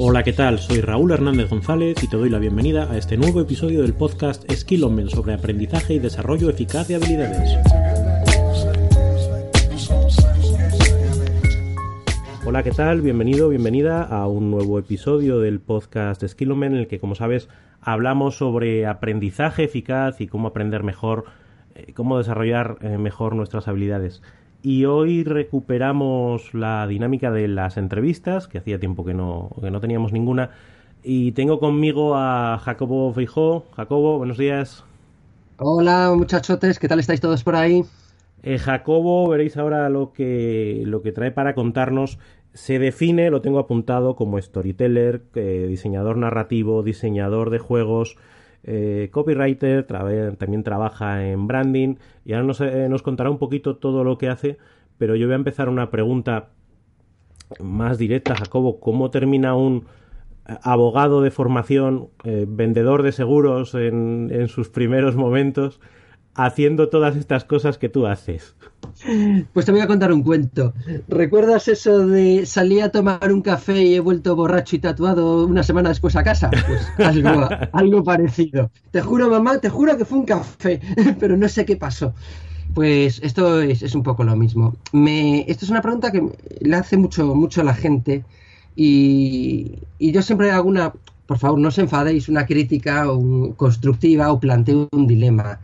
Hola, ¿qué tal? Soy Raúl Hernández González y te doy la bienvenida a este nuevo episodio del podcast Skillomen sobre aprendizaje y desarrollo eficaz de habilidades. Hola, ¿qué tal? Bienvenido, bienvenida a un nuevo episodio del podcast Skillomen en el que, como sabes, hablamos sobre aprendizaje eficaz y cómo aprender mejor, eh, cómo desarrollar eh, mejor nuestras habilidades. Y hoy recuperamos la dinámica de las entrevistas, que hacía tiempo que no, que no teníamos ninguna. Y tengo conmigo a Jacobo Feijó. Jacobo, buenos días. Hola muchachotes, ¿qué tal estáis todos por ahí? Eh, Jacobo, veréis ahora lo que, lo que trae para contarnos. Se define, lo tengo apuntado, como storyteller, eh, diseñador narrativo, diseñador de juegos, eh, copywriter, también trabaja en branding y ahora eh, nos, contará un poquito todo lo que hace, pero yo voy a empezar una pregunta más directa, Jacobo, ¿cómo termina un abogado de formación, eh, vendedor de seguros en sus primeros momentos, haciendo todas estas cosas que tú haces? Pues te voy a contar un cuento. ¿Recuerdas eso de salí a tomar un café y he vuelto borracho y tatuado una semana después a casa? Pues algo, algo parecido. Te juro, mamá, te juro que fue un café, pero no sé qué pasó. Pues esto es, un poco lo mismo. Me, esto es una pregunta que le hace mucho, mucho a la gente y, yo siempre hago una, por favor, no os enfadéis, una crítica constructiva o planteo un dilema.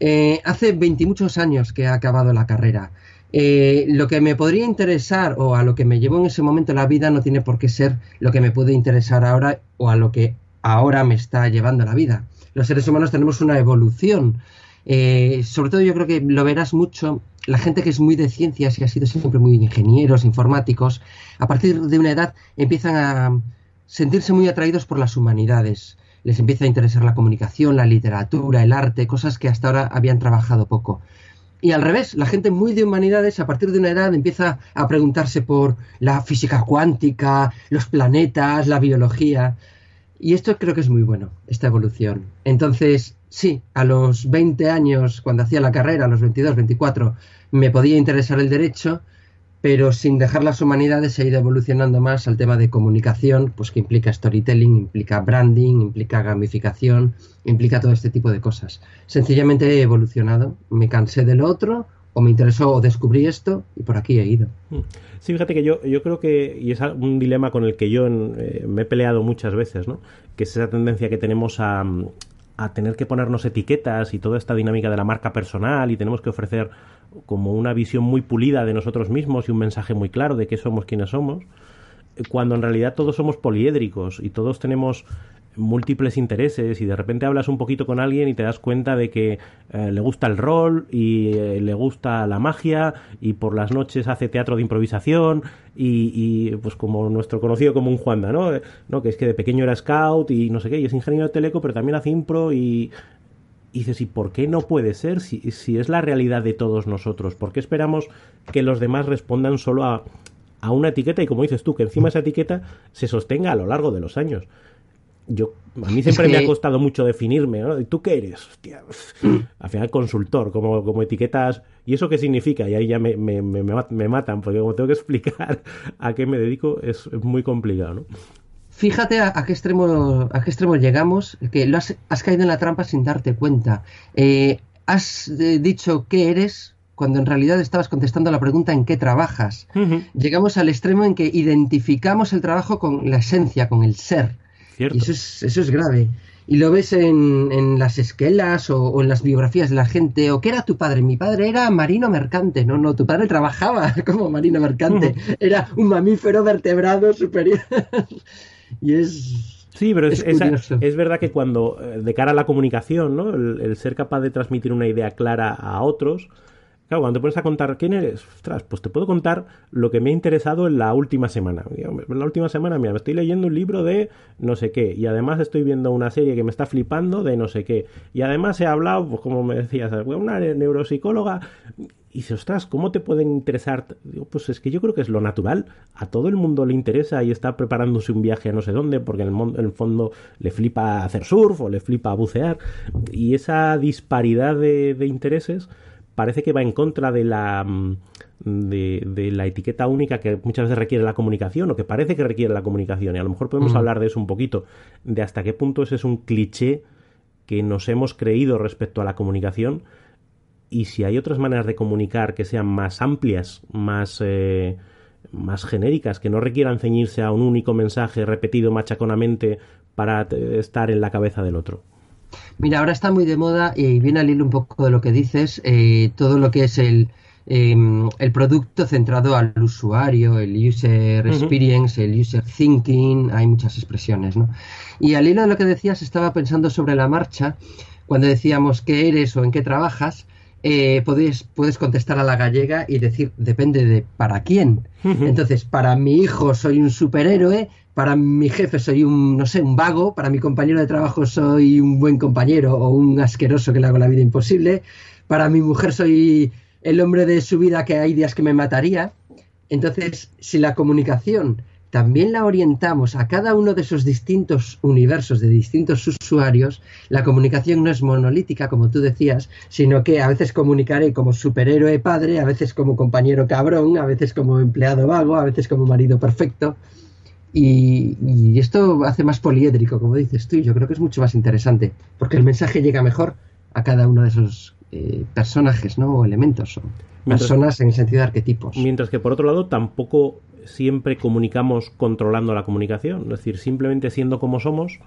Eh, hace 20 muchos años que he acabado la carrera. Eh, lo que me podría interesar o a lo que me llevó en ese momento la vida no tiene por qué ser lo que me puede interesar ahora o a lo que ahora me está llevando la vida. Los seres humanos tenemos una evolución. Eh, sobre todo yo creo que lo verás mucho la gente que es muy de ciencias y ha sido siempre muy ingenieros, informáticos, a partir de una edad empiezan a sentirse muy atraídos por las humanidades les empieza a interesar la comunicación, la literatura, el arte, cosas que hasta ahora habían trabajado poco. Y al revés, la gente muy de humanidades a partir de una edad empieza a preguntarse por la física cuántica, los planetas, la biología. Y esto creo que es muy bueno, esta evolución. Entonces, sí, a los 20 años, cuando hacía la carrera, a los 22, 24, me podía interesar el derecho, pero sin dejar las humanidades ha ido evolucionando más al tema de comunicación, pues que implica storytelling, implica branding, implica gamificación, implica todo este tipo de cosas. Sencillamente he evolucionado, me cansé de lo otro, o me interesó o descubrí esto y por aquí he ido. Mm. Sí, fíjate que yo, yo creo que, y es un dilema con el que yo eh, me he peleado muchas veces, ¿no? Que es esa tendencia que tenemos a, a tener que ponernos etiquetas y toda esta dinámica de la marca personal y tenemos que ofrecer como una visión muy pulida de nosotros mismos y un mensaje muy claro de que somos quienes somos, cuando en realidad todos somos poliédricos y todos tenemos múltiples intereses y de repente hablas un poquito con alguien y te das cuenta de que eh, le gusta el rol y eh, le gusta la magia y por las noches hace teatro de improvisación y, pues como nuestro conocido como un Juanda, ¿no? Eh, ¿no? Que es que de pequeño era scout y no sé qué, y es ingeniero de teleco, pero también hace impro y, y dices, ¿y por qué no puede ser si, si es la realidad de todos nosotros? ¿Por qué esperamos que los demás respondan solo a, a una etiqueta y como dices tú, que encima esa etiqueta se sostenga a lo largo de los años? Yo, a mí siempre me ha costado mucho definirme, ¿no? ¿Tú qué eres? Hostia, al final consultor, como, como etiquetas. ¿Y eso qué significa? Y ahí ya me, me, me, me matan, porque como tengo que explicar a qué me dedico, es muy complicado, ¿no? Fíjate a, qué extremo a qué extremo llegamos, que lo has, caído en la trampa sin darte cuenta. Eh, has eh, dicho qué eres cuando en realidad estabas contestando la pregunta en qué trabajas. Llegamos al extremo en que identificamos el trabajo con la esencia, con el ser. Y eso es, eso es grave. Y lo ves en, en las esquelas o, o, en las biografías de la gente. ¿O qué era tu padre? Mi padre era marino mercante. No, no, tu padre trabajaba como marino mercante. Era un mamífero vertebrado superior. Y es, Sí, pero es, es, verdad que cuando, eh, de cara a la comunicación, ¿no? el, ser capaz de transmitir una idea clara a otros, Claro, cuando te pones a contar quién eres, ostras, pues te puedo contar lo que me ha interesado en la última semana. En la última semana, mira, me estoy leyendo un libro de no sé qué, y además estoy viendo una serie que me está flipando de no sé qué, y además he hablado, pues como me decías, una neuropsicóloga, y dices, ostras, ¿cómo te pueden interesar? Digo, pues es que yo creo que es lo natural. A todo el mundo le interesa y está preparándose un viaje a no sé dónde, porque en el, en el fondo le flipa hacer surf o le flipa bucear. Y esa disparidad de intereses parece que va en contra de la, mm, de, la etiqueta única que muchas veces requiere la comunicación o que parece que requiere la comunicación. Y a lo mejor podemos hablar de eso un poquito, de hasta qué punto ese es un cliché que nos hemos creído respecto a la comunicación y si hay otras maneras de comunicar que sean más amplias, más, eh, más genéricas, que no requieran ceñirse a un único mensaje repetido machaconamente para estar en la cabeza del otro. Mira, ahora está muy de moda y viene al hilo un poco de lo que dices, eh, todo lo que es el, em, el producto centrado al usuario, el user experience, el user thinking, hay muchas expresiones, ¿no? Y al hilo de lo que decías, estaba pensando sobre la marcha, cuando decíamos qué eres o en qué trabajas, eh, puedes, puedes contestar a la gallega y decir, depende de para quién. Entonces, para mi hijo soy un superhéroe, para mi jefe soy un, no sé, un vago, para mi compañero de trabajo soy un buen compañero o un asqueroso que le hago la vida imposible, para mi mujer soy el hombre de su vida que hay días que me mataría. Entonces, si la comunicación también la orientamos a cada uno de esos distintos universos de distintos usuarios, la comunicación no es monolítica, como tú decías, sino que a veces comunicaré como superhéroe padre, a veces como compañero cabrón, a veces como empleado vago, a veces como marido perfecto. Y, esto hace más poliédrico, como dices tú, y yo creo que es mucho más interesante, porque el mensaje llega mejor a cada uno de esos eh, personajes, ¿no? O elementos, o personas en el sentido de arquetipos. Mientras que por otro lado tampoco siempre comunicamos controlando la comunicación, es decir, simplemente siendo como somos,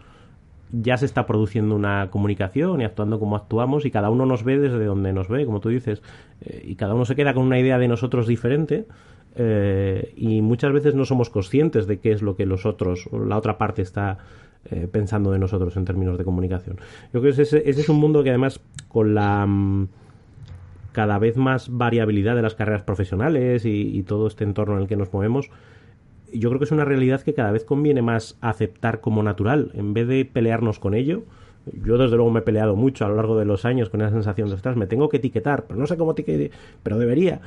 ya se está produciendo una comunicación y actuando como actuamos y cada uno nos ve desde donde nos ve, como tú dices, eh, y cada uno se queda con una idea de nosotros diferente eh, y muchas veces no somos conscientes de qué es lo que los otros o la otra parte está eh, pensando de nosotros en términos de comunicación. Yo creo que ese, es un mundo que además con la mm, cada vez más variabilidad de las carreras profesionales y, todo este entorno en el que nos movemos, yo creo que es una realidad que cada vez conviene más aceptar como natural en vez de pelearnos con ello. Yo desde luego me he peleado mucho a lo largo de los años con esa sensación de, estás me tengo que etiquetar, pero no sé cómo etiquetar, pero debería.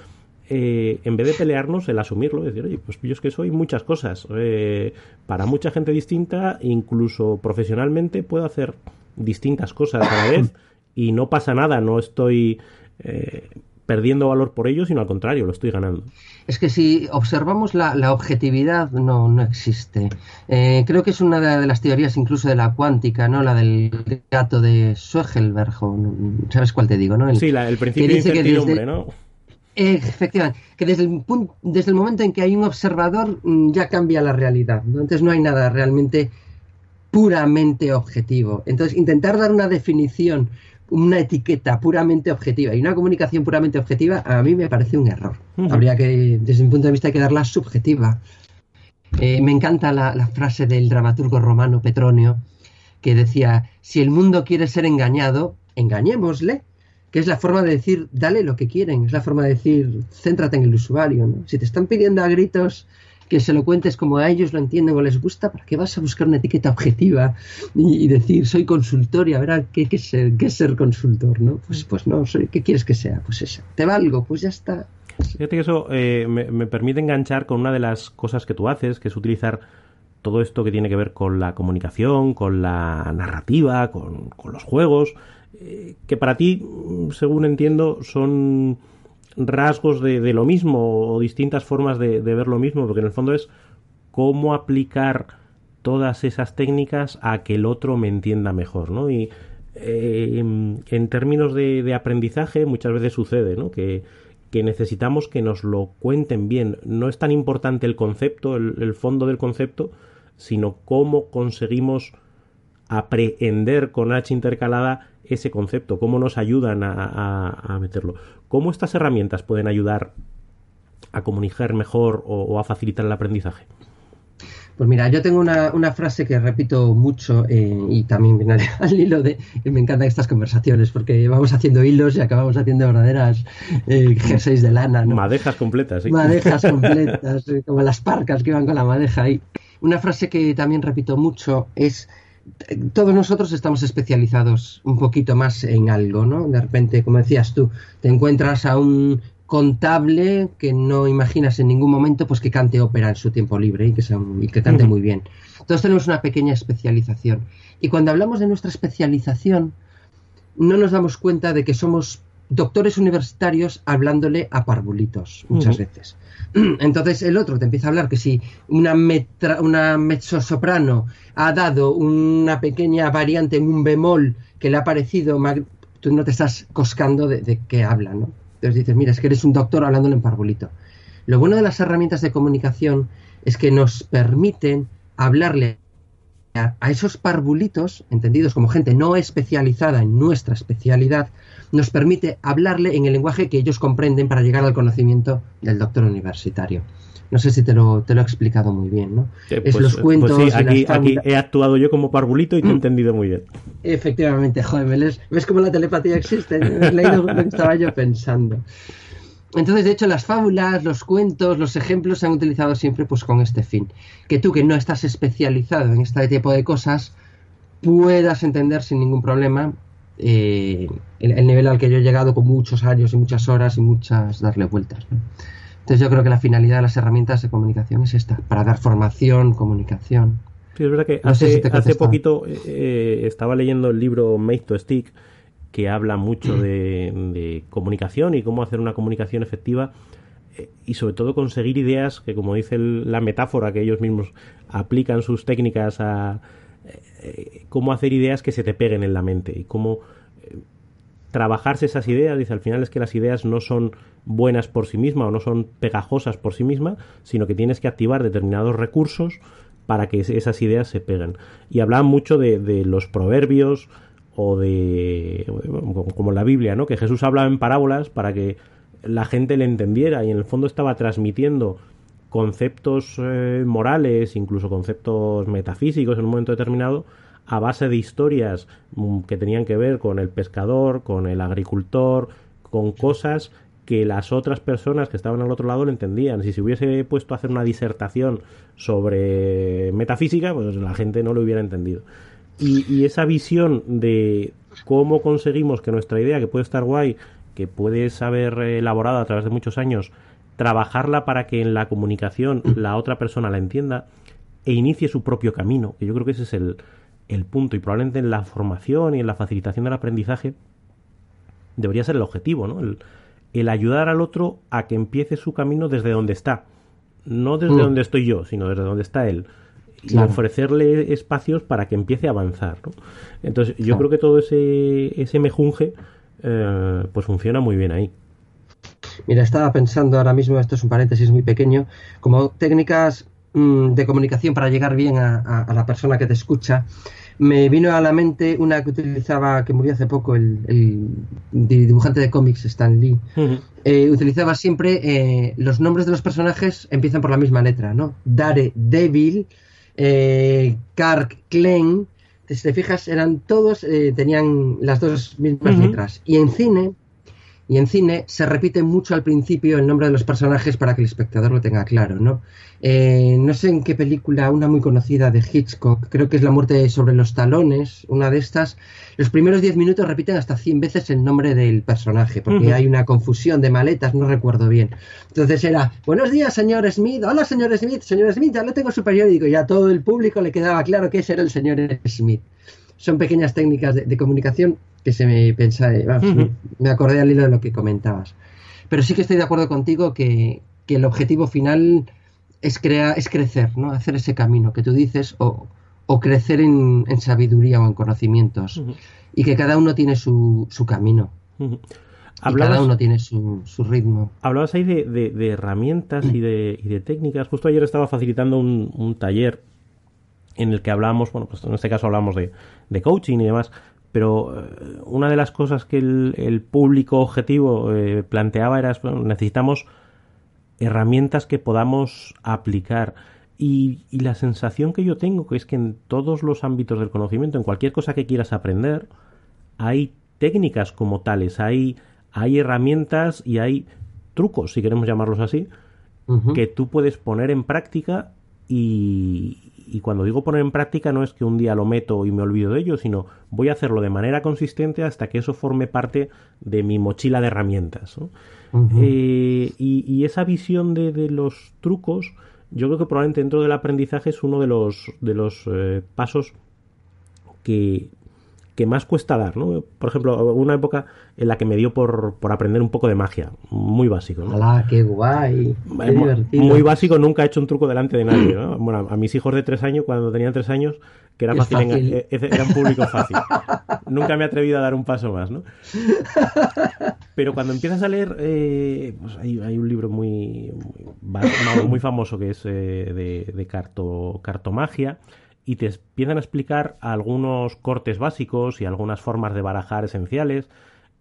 Eh, en vez de pelearnos, el asumirlo, decir, oye, pues yo es que soy muchas cosas. Eh, para mucha gente distinta, incluso profesionalmente, puedo hacer distintas cosas a la vez y no pasa nada, no estoy eh, perdiendo valor por ello, sino al contrario, lo estoy ganando. Es que si observamos la, objetividad, no, no existe. creo que es una de, las teorías incluso de la cuántica, ¿no? La del gato de Schwegelberg, ¿sabes cuál te digo, no? sí, el principio de incertidumbre, ¿no? Efectivamente, que desde el, punto, desde el momento en que hay un observador mm, ya cambia la realidad. Entonces no hay nada realmente puramente objetivo. Entonces intentar dar una definición, una etiqueta puramente objetiva y una comunicación puramente objetiva a mí me parece un error. Habría que, desde mi punto de vista, hay que darla subjetiva. Eh, me encanta la frase del dramaturgo romano Petronio que decía, si el mundo quiere ser engañado, engañémosle que es la forma de decir, dale lo que quieren, es la forma de decir, céntrate en el usuario. Si te están pidiendo a gritos que se lo cuentes como a ellos lo entienden o les gusta, ¿para qué vas a buscar una etiqueta objetiva y, decir, soy consultor y a ver qué, qué, ser, qué ser consultor? ¿no? Pues, pues no, soy, ¿qué quieres que sea? Pues eso, te valgo, pues ya está. Fíjate que eso eh, me, permite enganchar con una de las cosas que tú haces, que es utilizar todo esto que tiene que ver con la comunicación, con la narrativa, con, con los juegos, eh, que para ti, según entiendo, son rasgos de, lo mismo o distintas formas de, ver lo mismo, porque en el fondo es cómo aplicar todas esas técnicas a que el otro me entienda mejor, ¿no? Y eh, en términos de, aprendizaje muchas veces sucede, ¿no? Que, necesitamos que nos lo cuenten bien. No es tan importante el concepto, el fondo del concepto, sino cómo conseguimos aprehender con H intercalada ese concepto, cómo nos ayudan a, meterlo, cómo estas herramientas pueden ayudar a comunicar mejor o, a facilitar el aprendizaje. Pues mira, yo tengo una, frase que repito mucho eh, y también viene al hilo de... Me encantan estas conversaciones porque vamos haciendo hilos y acabamos haciendo verdaderas eh, jerseys de lana. ¿no? Madejas completas, ¿sí? Madejas completas, eh, como las parcas que iban con la madeja ahí. Una frase que también repito mucho es todos nosotros estamos especializados un poquito más en algo, ¿no? De repente, como decías tú, te encuentras a un contable que no imaginas en ningún momento pues que cante ópera en su tiempo libre y que, y que cante muy bien. Todos tenemos una pequeña especialización. Y cuando hablamos de nuestra especialización, no nos damos cuenta de que somos doctores universitarios hablándole a parvulitos muchas veces. Entonces el otro te empieza a hablar que si una, metra, una mezzosoprano ha dado una pequeña variante en un bemol que le ha parecido, tú no te estás coscando de, de qué habla, ¿no? Entonces dices, mira, es que eres un doctor hablándole en parvulito. Lo bueno de las herramientas de comunicación es que nos permiten hablarle a, esos parvulitos, entendidos como gente no especializada en nuestra especialidad, nos permite hablarle en el lenguaje que ellos comprenden para llegar al conocimiento del doctor universitario. No sé si te lo, te lo he explicado muy bien, ¿no? es pues, los cuentos. Pues sí, aquí, aquí, he actuado yo como parvulito y te he mm. entendido muy bien. Efectivamente, joder, ¿ves, ¿ves cómo la telepatía existe? He leído lo que estaba yo pensando. Entonces, de hecho, las fábulas, los cuentos, los ejemplos se han utilizado siempre pues con este fin. Que tú que no estás especializado en este tipo de cosas puedas entender sin ningún problema eh, el, nivel al que yo he llegado con muchos años y muchas horas y muchas darle vueltas. ¿no? Entonces yo creo que la finalidad de las herramientas de comunicación es esta, para dar formación, comunicación. Sí, es verdad que hace, hace poquito eh, eh, estaba leyendo el libro Make to Stick, que habla mucho de, comunicación y cómo hacer una comunicación efectiva y sobre todo conseguir ideas que, como dice la metáfora que ellos mismos aplican sus técnicas a cómo hacer ideas que se te peguen en la mente y cómo trabajarse esas ideas. Dice, al final es que las ideas no son buenas por sí mismas o no son pegajosas por sí mismas, sino que tienes que activar determinados recursos para que esas ideas se peguen. Y hablaban mucho de, los proverbios o de, como la Biblia, ¿no? Que Jesús hablaba en parábolas para que la gente le entendiera y en el fondo estaba transmitiendo conceptos eh, morales, incluso conceptos metafísicos en un momento determinado, a base de historias mm, que tenían que ver con el pescador, con el agricultor, con cosas que las otras personas que estaban al otro lado lo entendían. Si se hubiese puesto a hacer una disertación sobre metafísica, pues la gente no lo hubiera entendido. Y, esa visión de cómo conseguimos que nuestra idea, que puede estar guay, que puedes haber elaborado a través de muchos años, trabajarla para que en la comunicación la otra persona la entienda e inicie su propio camino, que yo creo que ese es el, el punto y probablemente en la formación y en la facilitación del aprendizaje debería ser el objetivo, ¿no? El, el ayudar al otro a que empiece su camino desde donde está. No desde mm. donde estoy yo, sino desde donde está él. Y ofrecerle espacios para que empiece a avanzar. ¿no? Entonces, yo creo que todo ese, ese mejunje eh, pues funciona muy bien ahí. Mira, estaba pensando ahora mismo, esto es un paréntesis muy pequeño, como técnicas mm, de comunicación para llegar bien a, la persona que te escucha me vino a la mente una que utilizaba, que murió hace poco, el, dibujante de cómics Stan Lee. Eh, utilizaba siempre eh, los nombres de los personajes empiezan por la misma letra, ¿no? Dare, Devil, eh, Kark, Klein. Si te fijas, eran todos, tenían las dos mismas letras. Y en cine, y en cine se repite mucho al principio el nombre de los personajes para que el espectador lo tenga claro, ¿no? Eh, no sé en qué película, una muy conocida de Hitchcock, creo que es La muerte sobre los talones, una de estas, los primeros 10 minutos repiten hasta 100 veces el nombre del personaje, porque hay una confusión de maletas, no recuerdo bien. Entonces era, buenos días, señor Smith, hola, señor Smith, señor Smith, ya lo tengo su periódico, y a todo el público le quedaba claro que ese era el señor Smith. Son pequeñas técnicas de comunicación que se me pensa, me acordé al hilo de lo que comentabas. Pero sí que estoy de acuerdo contigo que, el objetivo final es, crear, es crecer, ¿no? Hacer ese camino que tú dices o, crecer en, sabiduría o en conocimientos. Y que cada uno tiene su, su camino. y cada uno tiene su, su ritmo. Hablabas ahí de, herramientas y de, y de, técnicas. Justo ayer estaba facilitando un, un, taller en el que hablábamos, bueno, pues en este caso hablamos de, de coaching y demás, pero eh, una de las cosas que el, público objetivo eh, planteaba era necesitamos herramientas que podamos aplicar. Y, y, la sensación que yo tengo que es que en todos los ámbitos del conocimiento, en cualquier cosa que quieras aprender, hay técnicas como tales, hay, hay herramientas y hay trucos, si queremos llamarlos así, que tú puedes poner en práctica y, y, cuando digo poner en práctica no es que un día lo meto y me olvido de ello, sino voy a hacerlo de manera consistente hasta que eso forme parte de mi mochila de herramientas. Eh, y, esa visión de, de, los trucos, yo creo que probablemente dentro del aprendizaje es uno de los, de los eh, pasos que que más cuesta dar, ¿no? Por ejemplo, una época en la que me dio por, por aprender un poco de magia, muy básico, ¿no? ¡Hala, qué guay! Qué muy, divertido. muy básico, nunca he hecho un truco delante de nadie, ¿no? Bueno, a mis hijos de tres años, cuando tenían tres años, que era fácil, fácil. En, era un público fácil. nunca me he atrevido a dar un paso más, ¿no? Pero cuando empiezas a leer, eh, pues hay, hay, un libro muy, muy, muy famoso que es eh, de, de carto, cartomagia, y te empiezan a explicar algunos cortes básicos y algunas formas de barajar esenciales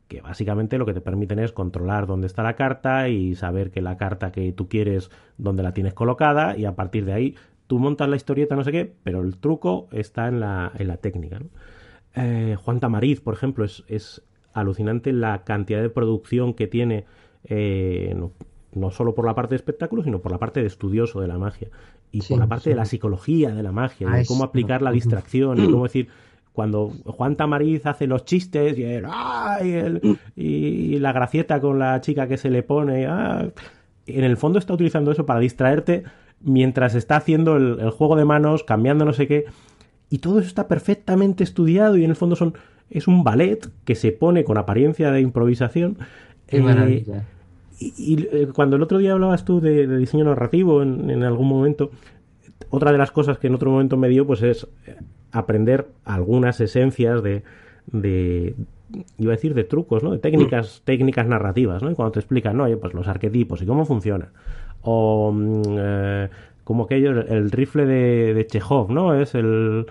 que básicamente lo que te permiten es controlar dónde está la carta y saber que la carta que tú quieres dónde la tienes colocada y a partir de ahí tú montas la historieta no sé qué pero el truco está en la, en la técnica eh, Juan Tamariz por ejemplo es, es, alucinante la cantidad de producción que tiene eh, no, no solo por la parte de espectáculo, sino por la parte de estudioso de la magia y sí, por la parte sí. de la psicología de la magia, ah, de cómo aplicar la distracción, y cómo decir, cuando Juan Tamariz hace los chistes y, el, ¡ah! y, el, y, la gracieta con la chica que se le pone, ¡ah! en el fondo está utilizando eso para distraerte mientras está haciendo el, el, juego de manos, cambiando no sé qué, y todo eso está perfectamente estudiado y en el fondo son es un ballet que se pone con apariencia de improvisación. Qué maravilla. Eh, y, y, eh, cuando el otro día hablabas tú de, de diseño narrativo en, en, algún momento, otra de las cosas que en otro momento me dio pues es aprender algunas esencias de, de iba a decir de trucos, ¿no? De técnicas, técnicas narrativas, ¿no? Y cuando te explican, ¿no? Oye, pues los arquetipos y cómo funciona. O eh, como aquello, el, el rifle de, de, Chekhov, ¿no? Es el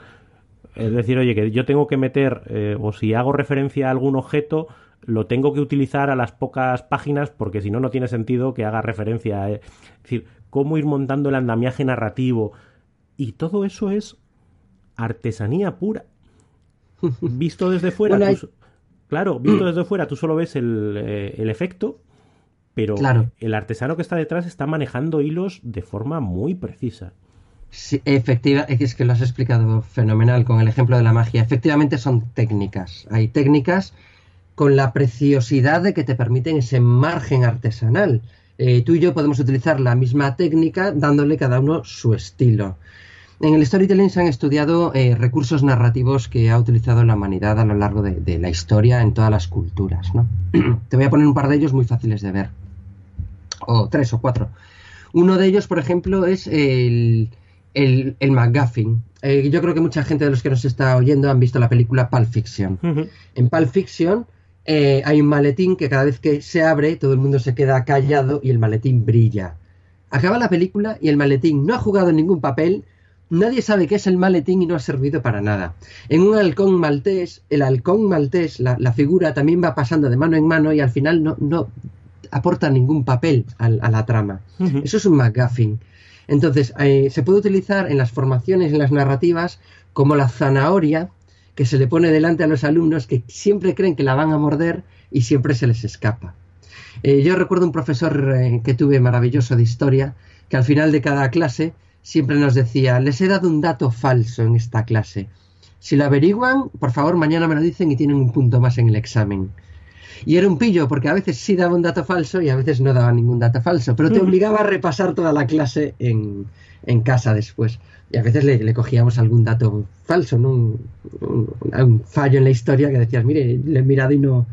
es decir, oye, que yo tengo que meter, eh, o si hago referencia a algún objeto, lo tengo que utilizar a las pocas páginas porque si no, no tiene sentido que haga referencia. A, es decir, cómo ir montando el andamiaje narrativo. Y todo eso es artesanía pura. Visto desde fuera, bueno, tú, claro, visto desde fuera, tú solo ves el, eh, el efecto, pero claro. el artesano que está detrás está manejando hilos de forma muy precisa. Sí, efectiva, es que lo has explicado fenomenal con el ejemplo de la magia. Efectivamente son técnicas. Hay técnicas con la preciosidad de que te permiten ese margen artesanal. Eh, tú y yo podemos utilizar la misma técnica dándole cada uno su estilo. En el storytelling se han estudiado eh, recursos narrativos que ha utilizado la humanidad a lo largo de, de la historia en todas las culturas. ¿no? te voy a poner un par de ellos muy fáciles de ver. O tres o cuatro. Uno de ellos, por ejemplo, es el, el, el McGuffin. Eh, yo creo que mucha gente de los que nos está oyendo han visto la película Pulp Fiction. Uh -huh. En Pulp Fiction eh, hay un maletín que cada vez que se abre todo el mundo se queda callado y el maletín brilla. Acaba la película y el maletín no ha jugado ningún papel, nadie sabe qué es el maletín y no ha servido para nada. En un halcón maltés, el halcón maltés, la, la figura también va pasando de mano en mano y al final no, no aporta ningún papel a, a la trama. Uh -huh. Eso es un McGuffin. Entonces, eh, se puede utilizar en las formaciones, en las narrativas, como la zanahoria que se le pone delante a los alumnos que siempre creen que la van a morder y siempre se les escapa. Eh, yo recuerdo un profesor eh, que tuve maravilloso de historia que al final de cada clase siempre nos decía, les he dado un dato falso en esta clase. Si lo averiguan, por favor, mañana me lo dicen y tienen un punto más en el examen. Y era un pillo, porque a veces sí daba un dato falso y a veces no daba ningún dato falso, pero te obligaba a repasar toda la clase en, en casa después. Y a veces le, le cogíamos algún dato falso, ¿no? Un, un, un, fallo en la historia que decías, mire, le he mirado y no...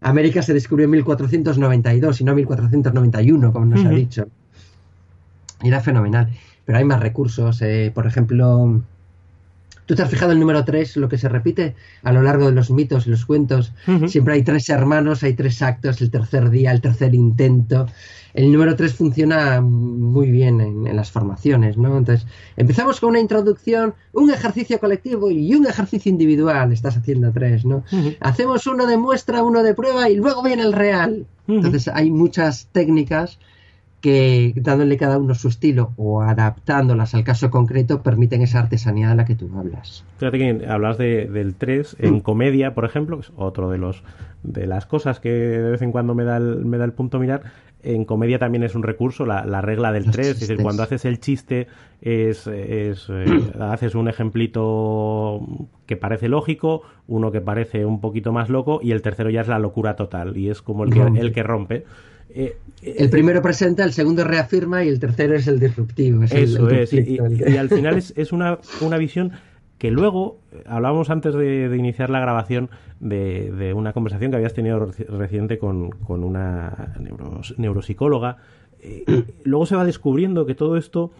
América se descubrió en 1492 y no 1491, como nos uh -huh. ha dicho. Y era fenomenal. Pero hay más recursos. Eh, por ejemplo, ¿Tú te has fijado el número 3, lo que se repite a lo largo de los mitos y los cuentos? Uh -huh. Siempre hay tres hermanos, hay tres actos, el tercer día, el tercer intento. El número 3 funciona muy bien en, en, las formaciones, ¿no? Entonces, empezamos con una introducción, un ejercicio colectivo y un ejercicio individual. Estás haciendo tres, ¿no? Uh -huh. Hacemos uno de muestra, uno de prueba y luego viene el real. Uh -huh. Entonces, hay muchas técnicas que dándole cada uno su estilo o adaptándolas al caso concreto permiten esa artesanía de la que tú hablas. Fíjate que hablas de, del 3 en comedia, por ejemplo, es otro de los de las cosas que de vez en cuando me da el, me da el punto mirar. En comedia también es un recurso, la, la regla del 3, es decir, cuando haces el chiste es, es eh, haces un ejemplito que parece lógico, uno que parece un poquito más loco y el tercero ya es la locura total y es como el que, el que rompe. Eh, el primero presenta, el segundo reafirma y el tercero es el disruptivo. eso es, y, al final es, es una, una, visión que luego, hablábamos antes de, de iniciar la grabación de, de, una conversación que habías tenido reciente con, con una neuros, neuropsicóloga, eh, luego se va descubriendo que todo esto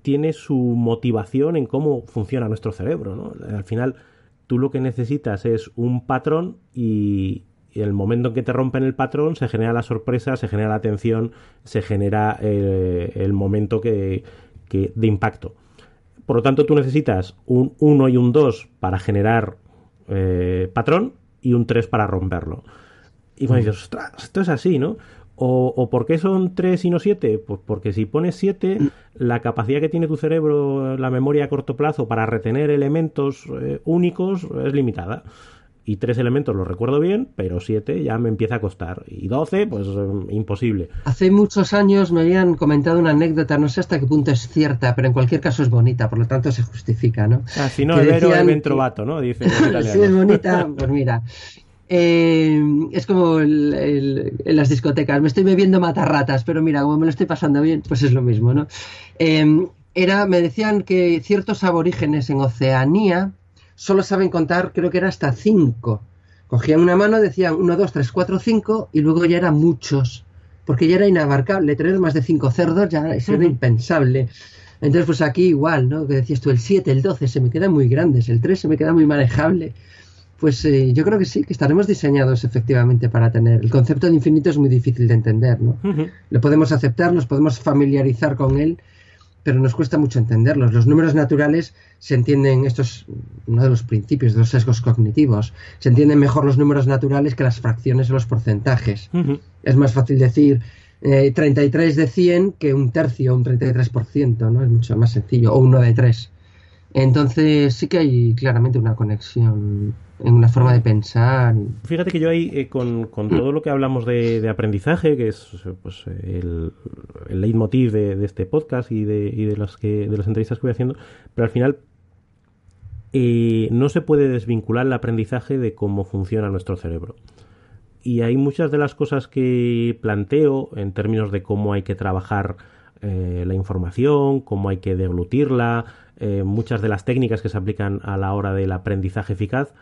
tiene su motivación en cómo funciona nuestro cerebro. ¿no? Al final, tú lo que necesitas es un patrón y, y el momento en que te rompen el patrón se genera la sorpresa, se genera la atención, se genera eh, el momento que, que, de impacto. Por lo tanto, tú necesitas un 1 y un 2 para generar eh, patrón y un 3 para romperlo. Y cuando dices, ostras, esto es así, ¿no? O, o, ¿por qué son 3 y no 7? Pues porque si pones 7, la capacidad que tiene tu cerebro, la memoria a corto plazo para retener elementos eh, únicos es limitada y tres elementos los recuerdo bien, pero siete ya me empieza a costar. Y doce, pues eh, imposible. Hace muchos años me habían comentado una anécdota, no sé hasta qué punto es cierta, pero en cualquier caso es bonita, por lo tanto se justifica, ¿no? Ah, si no, el decían... es trovato, ¿no? Dice si es bonita, pues mira. Eh, es como el, el, en las discotecas, me estoy bebiendo matarratas, pero mira, como me lo estoy pasando bien, pues es lo mismo, ¿no? Eh, era, me decían que ciertos aborígenes en Oceanía, solo saben contar, creo que era hasta cinco. Cogían una mano, decían uno, dos, tres, cuatro, cinco, y luego ya eran muchos, porque ya era inabarcable. Tener más de cinco cerdos ya eso uh -huh. era impensable. Entonces, pues aquí igual, ¿no? Que decías tú, el 7, el 12 se me quedan muy grandes, el 3 se me queda muy manejable. Pues eh, yo creo que sí, que estaremos diseñados efectivamente para tener. El concepto de infinito es muy difícil de entender, ¿no? Uh -huh. Lo podemos aceptar, nos podemos familiarizar con él, pero nos cuesta mucho entenderlos. Los números naturales se entienden, esto es uno de los principios de los sesgos cognitivos, se entienden mejor los números naturales que las fracciones o los porcentajes. Uh -huh. Es más fácil decir eh, 33 de 100 que un tercio, un 33%, ¿no? Es mucho más sencillo, o uno de 3. Entonces sí que hay claramente una conexión en una forma de pensar. Fíjate que yo ahí, eh, con, con, todo lo que hablamos de, aprendizaje, que es pues, el, el leitmotiv de, este podcast y, de, y de, las que, de las entrevistas que voy haciendo, pero al final eh, no se puede desvincular el aprendizaje de cómo funciona nuestro cerebro. Y hay muchas de las cosas que planteo en términos de cómo hay que trabajar eh, la información, cómo hay que deglutirla, muchas de las técnicas que se aplican a la hora del aprendizaje eficaz,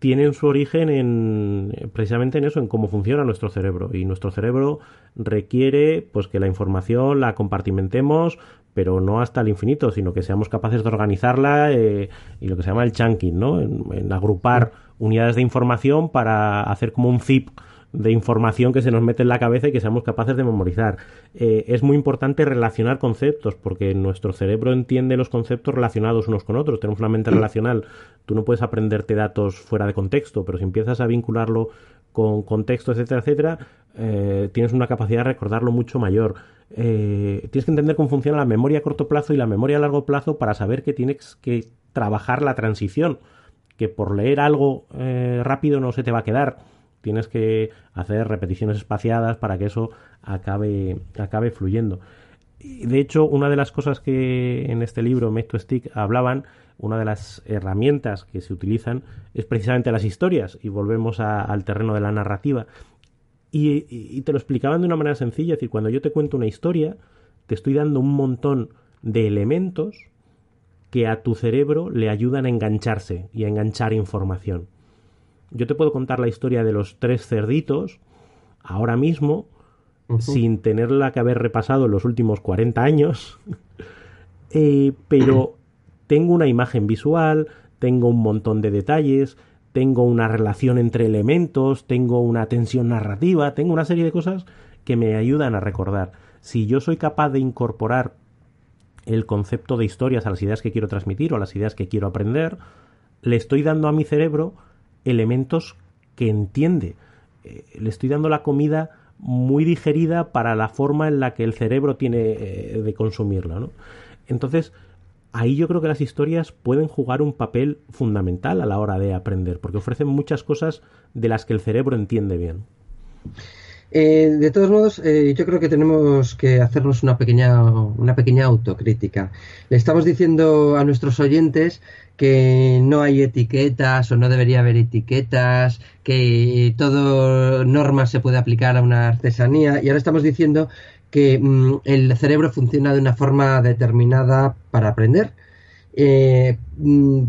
tienen su origen en precisamente en eso, en cómo funciona nuestro cerebro. Y nuestro cerebro requiere pues que la información la compartimentemos, pero no hasta el infinito, sino que seamos capaces de organizarla eh, y lo que se llama el chunking, ¿no? En, en agrupar unidades de información para hacer como un zip de información que se nos mete en la cabeza y que seamos capaces de memorizar. Eh, es muy importante relacionar conceptos porque nuestro cerebro entiende los conceptos relacionados unos con otros. Tenemos una mente relacional. Tú no puedes aprenderte datos fuera de contexto, pero si empiezas a vincularlo con contexto, etcétera, etcétera, eh, tienes una capacidad de recordarlo mucho mayor. Eh, tienes que entender cómo funciona la memoria a corto plazo y la memoria a largo plazo para saber que tienes que trabajar la transición, que por leer algo eh, rápido no se te va a quedar tienes que hacer repeticiones espaciadas para que eso acabe, acabe fluyendo. De hecho, una de las cosas que en este libro, Make to Stick, hablaban, una de las herramientas que se utilizan es precisamente las historias, y volvemos al terreno de la narrativa. Y, y, te lo explicaban de una manera sencilla, es decir, cuando yo te cuento una historia, te estoy dando un montón de elementos que a tu cerebro le ayudan a engancharse y a enganchar información. Yo te puedo contar la historia de los tres cerditos ahora mismo, uh -huh. sin tenerla que haber repasado en los últimos 40 años, eh, pero tengo una imagen visual, tengo un montón de detalles, tengo una relación entre elementos, tengo una tensión narrativa, tengo una serie de cosas que me ayudan a recordar. Si yo soy capaz de incorporar el concepto de historias a las ideas que quiero transmitir o a las ideas que quiero aprender, le estoy dando a mi cerebro elementos que entiende. Eh, le estoy dando la comida muy digerida para la forma en la que el cerebro tiene eh, de consumirla, ¿no? Entonces, ahí yo creo que las historias pueden jugar un papel fundamental a la hora de aprender, porque ofrecen muchas cosas de las que el cerebro entiende bien. Eh, de todos modos, eh, yo creo que tenemos que hacernos una pequeña, una pequeña autocrítica. Le estamos diciendo a nuestros oyentes que no hay etiquetas o no debería haber etiquetas, que todo norma se puede aplicar a una artesanía y ahora estamos diciendo que mm, el cerebro funciona de una forma determinada para aprender. Eh, mm,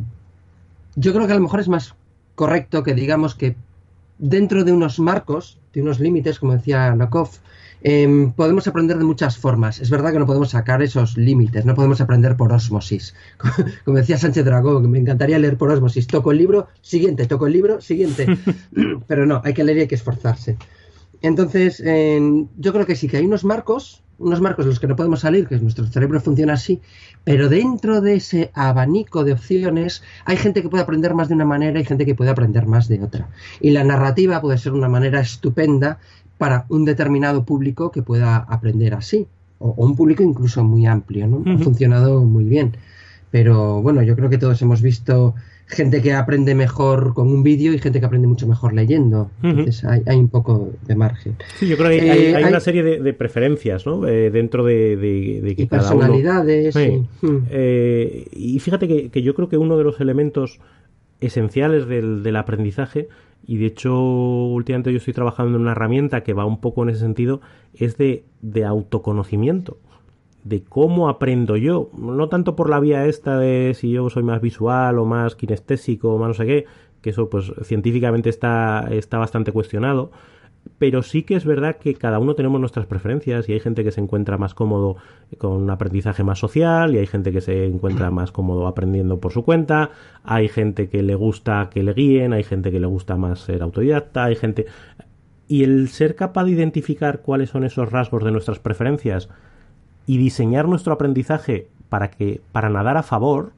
yo creo que a lo mejor es más correcto que digamos que dentro de unos marcos, de unos límites, como decía Nakov, em, podemos aprender de muchas formas. Es verdad que no podemos sacar esos límites, no podemos aprender por osmosis. Como decía Sánchez Dragón, me encantaría leer por osmosis. Toco el libro, siguiente, toco el libro, siguiente. Pero no, hay que leer y hay que esforzarse. Entonces, yo creo que sí, que hay unos marcos, unos marcos de los que no podemos salir, que nuestro cerebro funciona así, pero dentro de ese abanico de opciones hay gente que puede aprender más de una manera y gente que puede aprender más de otra. Y la narrativa puede ser una manera estupenda para un determinado público que pueda aprender así, o, un público incluso muy amplio, ¿no? Ha funcionado muy bien. Pero bueno, yo creo que todos hemos visto gente que aprende mejor con un vídeo y gente que aprende mucho mejor leyendo. Entonces hay, un poco de margen. Sí, yo creo que hay, hay, eh, una serie de, preferencias ¿no? Eh, dentro de, de, que cada personalidades. Mm. Eh, y fíjate que, que, yo creo que uno de los elementos esenciales del, del aprendizaje y de hecho últimamente yo estoy trabajando en una herramienta que va un poco en ese sentido es de, de autoconocimiento de cómo aprendo yo, no tanto por la vía esta de si yo soy más visual o más kinestésico o más no sé qué, que eso pues científicamente está, está bastante cuestionado, pero sí que es verdad que cada uno tenemos nuestras preferencias y hay gente que se encuentra más cómodo con un aprendizaje más social y hay gente que se encuentra más cómodo aprendiendo por su cuenta, hay gente que le gusta que le guíen, hay gente que le gusta más ser autodidacta, hay gente... Y el ser capaz de identificar cuáles son esos rasgos de nuestras preferencias y diseñar nuestro aprendizaje para que para nadar a favor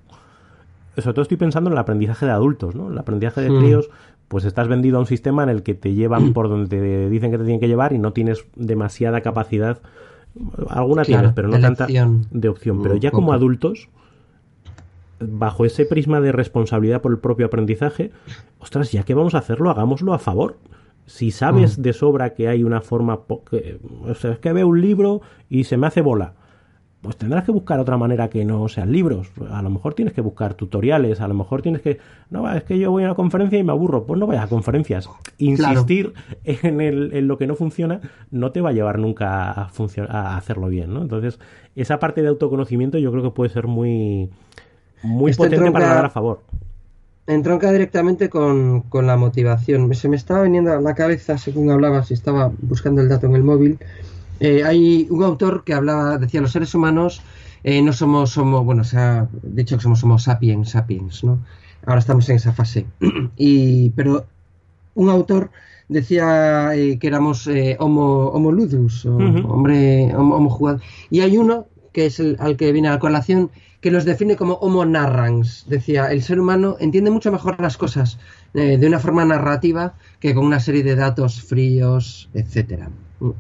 sobre todo estoy pensando en el aprendizaje de adultos no el aprendizaje de hmm. críos pues estás vendido a un sistema en el que te llevan por donde te dicen que te tienen que llevar y no tienes demasiada capacidad. Alguna tienes pero no tanta de opción. Pero ya como adultos bajo ese prisma de responsabilidad por el propio aprendizaje ostras ya que vamos a hacerlo hagámoslo a favor si sabes mm. de sobra que hay una forma, o sea, es que veo un libro y se me hace bola, pues tendrás que buscar otra manera que no sean libros. A lo mejor tienes que buscar tutoriales, a lo mejor tienes que, no, es que yo voy a una conferencia y me aburro, pues no vayas a conferencias. Insistir en, el, en, lo que no funciona no te va a llevar nunca a, a hacerlo bien, ¿no? Entonces, esa parte de autoconocimiento yo creo que puede ser muy, muy potente para dar a favor entronca directamente con, la motivación. Se me estaba viniendo a la cabeza según hablabas y estaba buscando el dato en el móvil. Eh, hay un autor que hablaba, decía, los seres humanos eh, no somos, somos, bueno, se ha dicho que somos, somos sapiens, sapiens, ¿no? Ahora estamos en esa fase. y, pero un autor decía eh, que éramos homo, homo ludus, o, hombre, homo, jugador. Y hay uno que es el al que viene a la colación, que los define como homo narrans. Decía, el ser humano entiende mucho mejor las cosas eh, de una forma narrativa que con una serie de datos fríos, etcétera.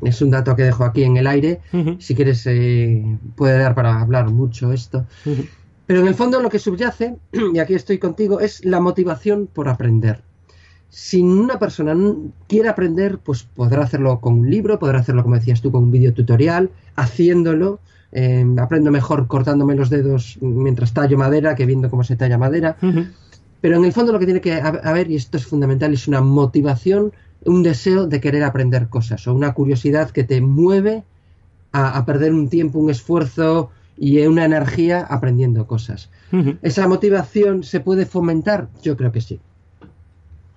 Es un dato que dejo aquí en el aire. Si quieres, eh, puede dar para hablar mucho esto. Pero en el fondo lo que subyace, y aquí estoy contigo, es la motivación por aprender. Si una persona quiere aprender, pues podrá hacerlo con un libro, podrá hacerlo, como decías tú, con un video tutorial, haciéndolo, Em, aprendo mejor cortándome los dedos mientras tallo madera que viendo cómo se talla madera. Pero en el fondo lo que tiene que haber, y esto es fundamental, es una motivación, un deseo de querer aprender cosas o una curiosidad que te mueve a, perder un tiempo, un esfuerzo y una energía aprendiendo cosas. ¿Esa motivación se puede fomentar? Yo creo que sí.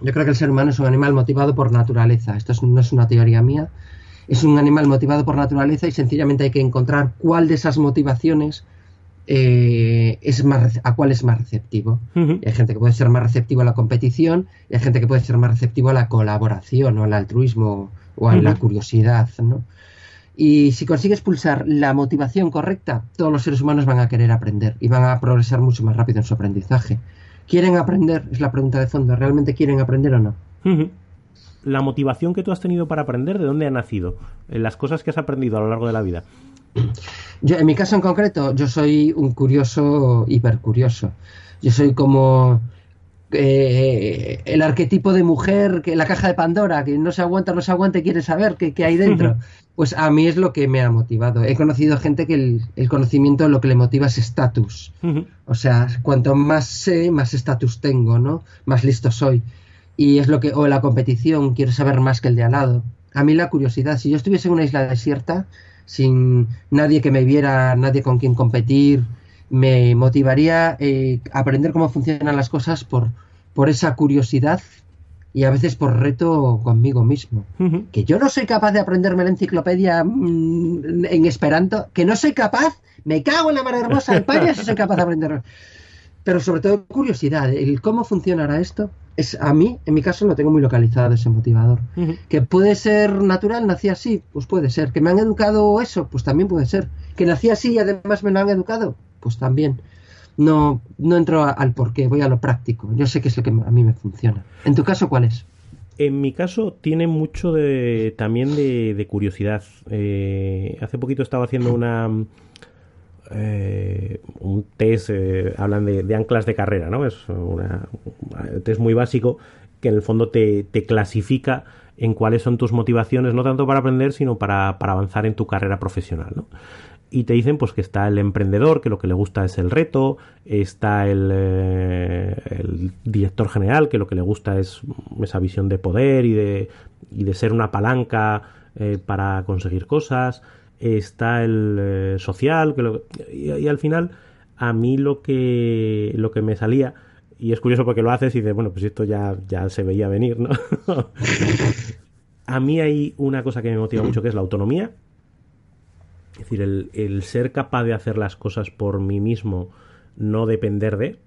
Yo creo que el ser humano es un animal motivado por naturaleza. Esto no es una teoría mía, es un animal motivado por naturaleza y sencillamente hay que encontrar cuál de esas motivaciones eh, es más, a cuál es más receptivo. Hay gente que puede ser más receptivo a la competición y hay gente que puede ser más receptivo a la colaboración o al altruismo o a la curiosidad. ¿no? Y si consigues pulsar la motivación correcta, todos los seres humanos van a querer aprender y van a progresar mucho más rápido en su aprendizaje. ¿Quieren aprender? Es la pregunta de fondo. ¿Realmente quieren aprender o no? La motivación que tú has tenido para aprender, ¿de dónde ha nacido? En las cosas que has aprendido a lo largo de la vida. Yo, en mi caso en concreto, yo soy un curioso hipercurioso. Yo soy como eh, el arquetipo de mujer, que la caja de Pandora, que no se aguanta, no se aguanta y quiere saber qué, hay dentro. Pues a mí es lo que me ha motivado. He conocido gente que el, conocimiento lo que le motiva es estatus. O sea, cuanto más sé, más estatus tengo, ¿no? Más listo soy. Y es lo que, o la competición, quiero saber más que el de al lado. A mí la curiosidad, si yo estuviese en una isla desierta, sin nadie que me viera, nadie con quien competir, me motivaría eh, aprender cómo funcionan las cosas por, por esa curiosidad y a veces por reto conmigo mismo. Que yo no soy capaz de aprenderme la enciclopedia mm, en Esperanto, que no soy capaz, me cago en la mar hermosa, España si soy capaz de aprender. Pero sobre todo curiosidad, el cómo funcionará esto, es a mí, en mi caso, lo tengo muy localizado ese motivador. Que puede ser natural, nací así, pues puede ser. Que me han educado eso, pues también puede ser. Que nací así y además me lo han educado, pues también. No, no entro al porqué, voy a lo práctico. Yo sé que es lo que a mí me funciona. ¿En tu caso cuál es? En mi caso tiene mucho de, también de, curiosidad. Eh, hace poquito estaba haciendo una eh, un test, eh, hablan de, anclas de carrera, ¿no? Es un test muy básico que en el fondo te, clasifica en cuáles son tus motivaciones, no tanto para aprender, sino para, avanzar en tu carrera profesional, ¿no? Y te dicen pues que está el emprendedor, que lo que le gusta es el reto, está el, eh, director general, que lo que le gusta es esa visión de poder y de, y de ser una palanca para conseguir cosas, está el eh, social, que y, al final a mí lo que, lo que me salía, y es curioso porque lo haces y dices, bueno, pues esto ya, ya se veía venir, ¿no? a mí hay una cosa que me motiva mucho que es la autonomía, es decir, el, ser capaz de hacer las cosas por mí mismo, no depender de,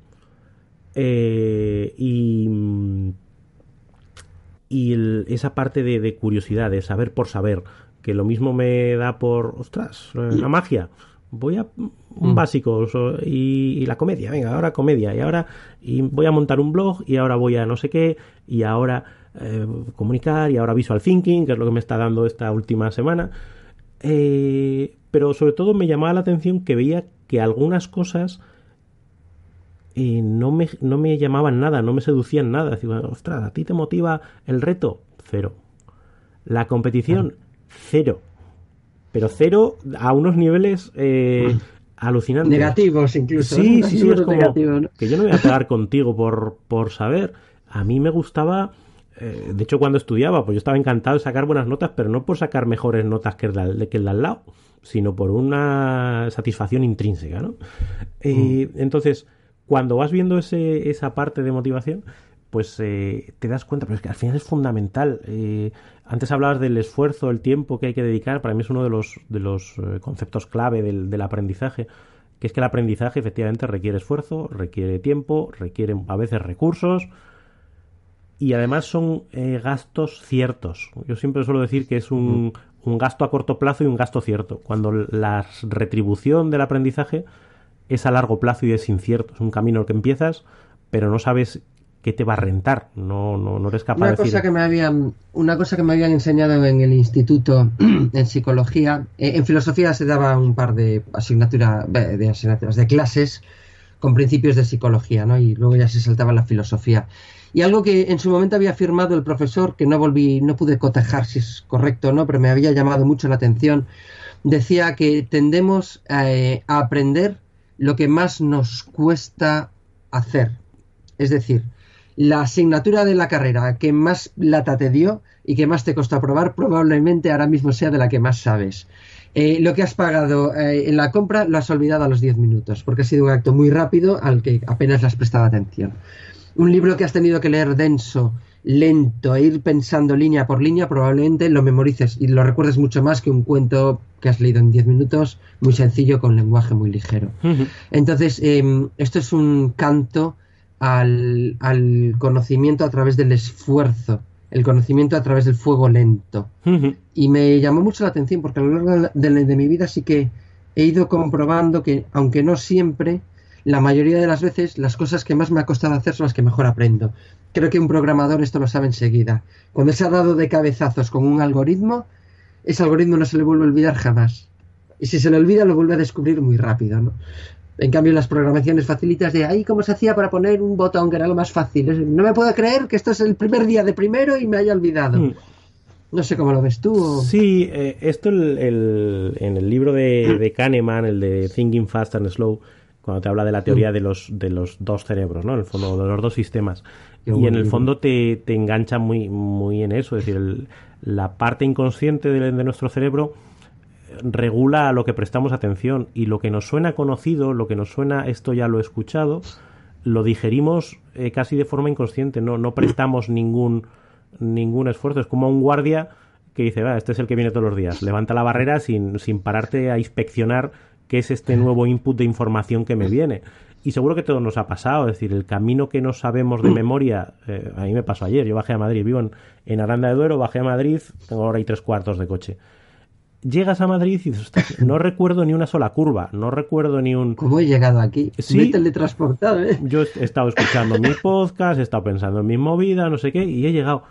eh, y, y esa parte de, de curiosidad, de saber por saber, que lo mismo me da por, ostras, eh, la magia. Voy a un mm. básico y, la comedia, venga, ahora comedia, y ahora y voy a montar un blog, y ahora voy a no sé qué, y ahora eh, comunicar, y ahora visual thinking, que es lo que me está dando esta última semana. Eh, pero sobre todo me llamaba la atención que veía que algunas cosas no, me, no me llamaban nada, no me seducían nada. Decía, ostras, ¿a ti te motiva el reto? Cero. La competición, cero. Pero cero a unos niveles eh, alucinantes. Negativos incluso. Sí, sí, sí, es como que yo no voy a pegar contigo por, por saber. A mí me gustaba... Eh, de hecho, cuando estudiaba, pues yo estaba encantado de sacar buenas notas, pero no por sacar mejores notas que el de, que el al lado, sino por una satisfacción intrínseca, ¿no? Mm. entonces, cuando vas viendo ese, esa parte de motivación, pues eh, te das cuenta, pero es que al final es fundamental. Eh, antes hablabas del esfuerzo, el tiempo que hay que dedicar, para mí es uno de los, de los eh, conceptos clave del, del, aprendizaje, que es que el aprendizaje efectivamente requiere esfuerzo, requiere tiempo, requiere a veces recursos y además son gastos ciertos. Yo siempre suelo decir que es un, un gasto a corto plazo y un gasto cierto, cuando la retribución del aprendizaje es a largo plazo y es incierto. Es un camino que empiezas, pero no sabes qué te va a rentar. No, no, no eres capaz una de cosa Que me habían, una cosa que me habían enseñado en el instituto en psicología, eh, en filosofía se daba un par de, asignatura, de asignaturas, de clases con principios de psicología, ¿no? Y luego ya se saltaba la filosofía. Y algo que en su momento había afirmado el profesor, que no volví, no pude cotejar si es correcto o no, pero me había llamado mucho la atención, decía que tendemos eh, a aprender lo que más nos cuesta hacer. Es decir, la asignatura de la carrera que más lata te dio y que más te costó aprobar probablemente ahora mismo sea de la que más sabes. Eh, lo que has pagado eh, en la compra lo has olvidado a los 10 minutos, porque ha sido un acto muy rápido al que apenas le has prestado atención. Un libro que has tenido que leer denso, lento, e ir pensando línea por línea, probablemente lo memorices y lo recuerdes mucho más que un cuento que has leído en 10 minutos, muy sencillo, con lenguaje muy ligero. Entonces, em, esto es un canto al, al, conocimiento a través del esfuerzo, el conocimiento a través del fuego lento. Y me llamó mucho la atención porque a lo largo de, de, mi vida sí que he ido comprobando que, aunque no siempre, la mayoría de las veces las cosas que más me ha costado hacer son las que mejor aprendo. Creo que un programador esto lo sabe enseguida. Cuando se ha dado de cabezazos con un algoritmo, ese algoritmo no se le vuelve a olvidar jamás. Y si se le olvida, lo vuelve a descubrir muy rápido, ¿no? En cambio, las programaciones facilitas de ahí, ¿cómo se hacía para poner un botón que era lo más fácil? No me puedo creer que esto es el primer día de primero y me haya olvidado. Hmm. No sé cómo lo ves tú. Sí, eh, esto el, en el libro de, de, Kahneman, el de Thinking Fast and Slow, cuando te habla de la teoría hmm. de los, de los dos cerebros, ¿no? En el fondo, de los dos sistemas. y en el fondo te, te, engancha muy, muy en eso, es decir, la parte inconsciente de, de nuestro cerebro regula a lo que prestamos atención. Y lo que nos suena conocido, lo que nos suena esto ya lo he escuchado, lo digerimos eh, casi de forma inconsciente, no, no prestamos ningún, ningún esfuerzo. Es como un guardia que dice, va, este es el que viene todos los días, levanta la barrera sin, sin pararte a inspeccionar qué es este nuevo input de información que me viene. Y seguro que todo nos ha pasado, es decir, el camino que no sabemos de memoria, eh, a mí me pasó ayer, yo bajé a Madrid, vivo en, en Aranda de Duero, bajé a Madrid, tengo ahora y tres cuartos de coche llegas a Madrid y dices, no recuerdo ni una sola curva, no recuerdo ni un... ¿Cómo he llegado aquí? Sí, teletransportado, ¿eh? Yo he estado escuchando mi podcast, he estado pensando en mi movida, no sé qué, y he llegado.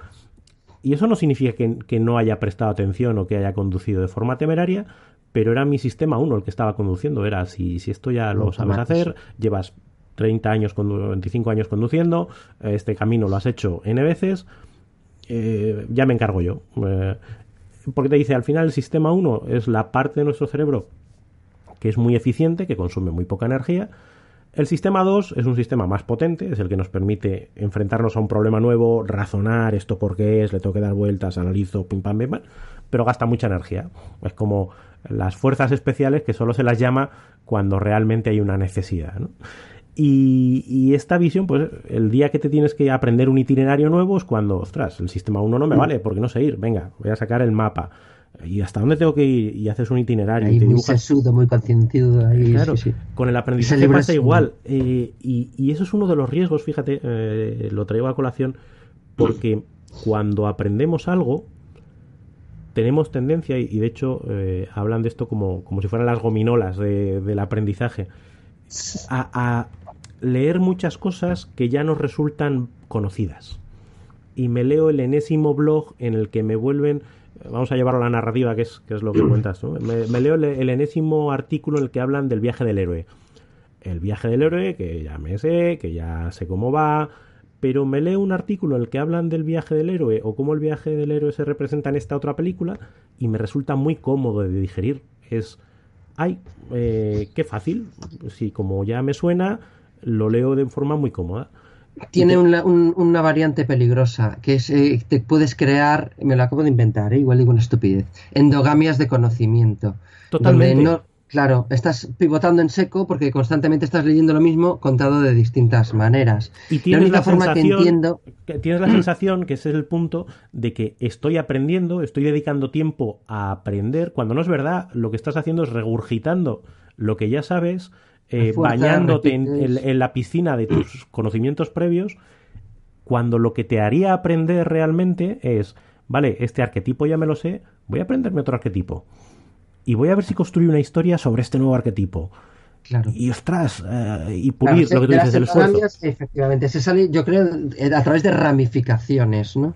Y eso no significa que, no haya prestado atención o que haya conducido de forma temeraria, pero era mi sistema uno el que estaba conduciendo. Era, si, si esto ya lo sabes hacer, llevas 30 años, 25 años conduciendo, este camino lo has hecho N veces, eh, ya me encargo yo. Eh, porque te dice, al final el sistema 1 es la parte de nuestro cerebro que es muy eficiente, que consume muy poca energía. El sistema 2 es un sistema más potente, es el que nos permite enfrentarnos a un problema nuevo, razonar esto por qué es, le tengo que dar vueltas, analizo, pim pam, pim pam, pero gasta mucha energía. Es como las fuerzas especiales que solo se las llama cuando realmente hay una necesidad. ¿no? Y, esta visión, pues el día que te tienes que aprender un itinerario nuevo es cuando, ostras, el sistema 1 no me mm. vale, porque no sé ir, venga, voy a sacar el mapa. ¿Y hasta dónde tengo que ir? Y haces un itinerario. Ahí y te muy sesudo, muy conscientido. Ahí, claro, con el aprendizaje pasa igual. Eh, y, eso es uno de los riesgos, fíjate, eh, lo traigo a colación, porque cuando aprendemos algo, tenemos tendencia, y, de hecho eh, hablan de esto como, como si fueran las gominolas del aprendizaje, a, leer muchas cosas que ya nos resultan conocidas. Y me leo el enésimo blog en el que me vuelven vamos a llevarlo a la narrativa, que es, que es lo que cuentas. Me, leo el, enésimo artículo en el que hablan del viaje del héroe. El viaje del héroe, que ya me sé, que ya sé cómo va, pero me leo un artículo en el que hablan del viaje del héroe o cómo el viaje del héroe se representa en esta otra película y me resulta muy cómodo de digerir. Es, ay, eh, qué fácil. Si como ya me suena, lo leo de forma muy cómoda. Tiene una, variante peligrosa, que es, eh, te puedes crear, me lo acabo de inventar, eh, igual digo una estupidez, endogamias de conocimiento. Totalmente. claro, estás pivotando en seco porque constantemente estás leyendo lo mismo contado de distintas maneras. Y tienes la, forma que entiendo... tienes la sensación, que ese es el punto, de que estoy aprendiendo, estoy dedicando tiempo a aprender, cuando no es verdad, lo que estás haciendo es regurgitando lo que ya sabes eh, bañándote en, la piscina de tus conocimientos previos, cuando lo que te haría aprender realmente es, vale, este arquetipo ya me lo sé, voy a aprenderme otro arquetipo. Y voy a ver si construyo una historia sobre este nuevo arquetipo. Y ostras, eh, y pulir lo que tú dices, el esfuerzo. Efectivamente, se sale, yo creo, a través de ramificaciones, ¿no?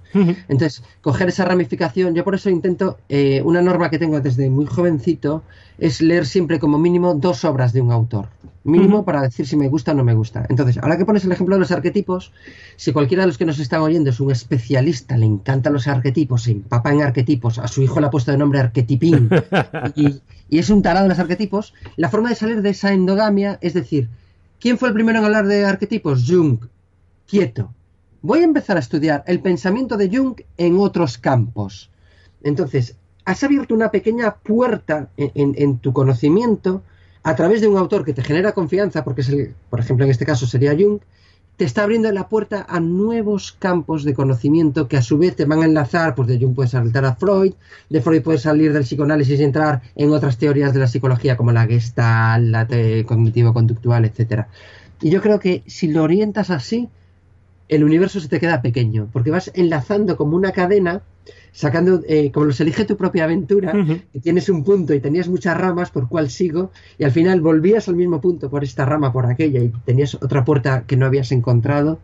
Entonces, coger esa ramificación, yo por eso intento, eh, una norma que tengo desde muy jovencito, es leer siempre como mínimo dos obras de un autor. Mínimo para decir si me gusta o no me gusta. Entonces, ahora que pones el ejemplo de los arquetipos, si cualquiera de los que nos están oyendo es un especialista, le encantan los arquetipos, se empapa en arquetipos, a su hijo le ha puesto de nombre arquetipín y, y es un tarado en los arquetipos, la forma de salir de esa endogamia es decir, ¿quién fue el primero en hablar de arquetipos? Jung. Quieto. Voy a empezar a estudiar el pensamiento de Jung en otros campos. Entonces, has abierto una pequeña puerta en, tu conocimiento a través de un autor que te genera confianza, porque es el, por ejemplo en este caso sería Jung, te está abriendo la puerta a nuevos campos de conocimiento que a su vez te van a enlazar, pues de Jung puedes saltar a Freud, de Freud puedes salir del psicoanálisis y entrar en otras teorías de la psicología como la Gestalt, la cognitivo-conductual, etcétera. Y yo creo que si lo orientas así, el universo se te queda pequeño, porque vas enlazando como una cadena, sacando, eh, como los elige tu propia aventura, y tienes un punto y tenías muchas ramas por cuál sigo, y al final volvías al mismo punto por esta rama, por aquella, y tenías otra puerta que no habías encontrado.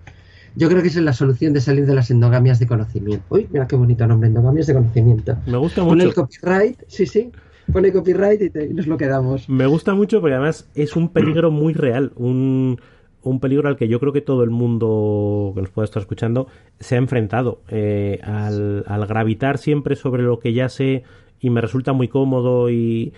Yo creo que esa es la solución de salir de las endogamias de conocimiento. Uy, mira qué bonito nombre, endogamias de conocimiento. Me gusta mucho. el copyright, sí, sí. Pone copyright y, te- y nos lo quedamos. Me gusta mucho porque además es un peligro muy real, un, un peligro al que yo creo que todo el mundo que nos pueda estar escuchando se ha enfrentado. Eh, al, gravitar siempre sobre lo que ya sé y me resulta muy cómodo y,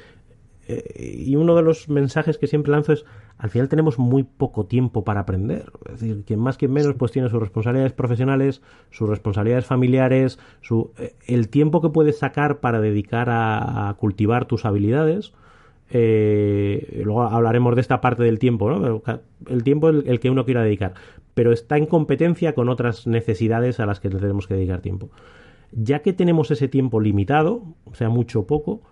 eh, y uno de los mensajes que siempre lanzo es al final tenemos muy poco tiempo para aprender. Es decir, quien más, quien menos, pues tiene sus responsabilidades profesionales, sus responsabilidades familiares, su, eh, el tiempo que puedes sacar para dedicar a cultivar tus habilidades. Eh, luego hablaremos de esta parte del tiempo, ¿no? El tiempo el, que uno quiera dedicar, pero está en competencia con otras necesidades a las que tenemos que dedicar tiempo. Ya que tenemos ese tiempo limitado, sea mucho o poco,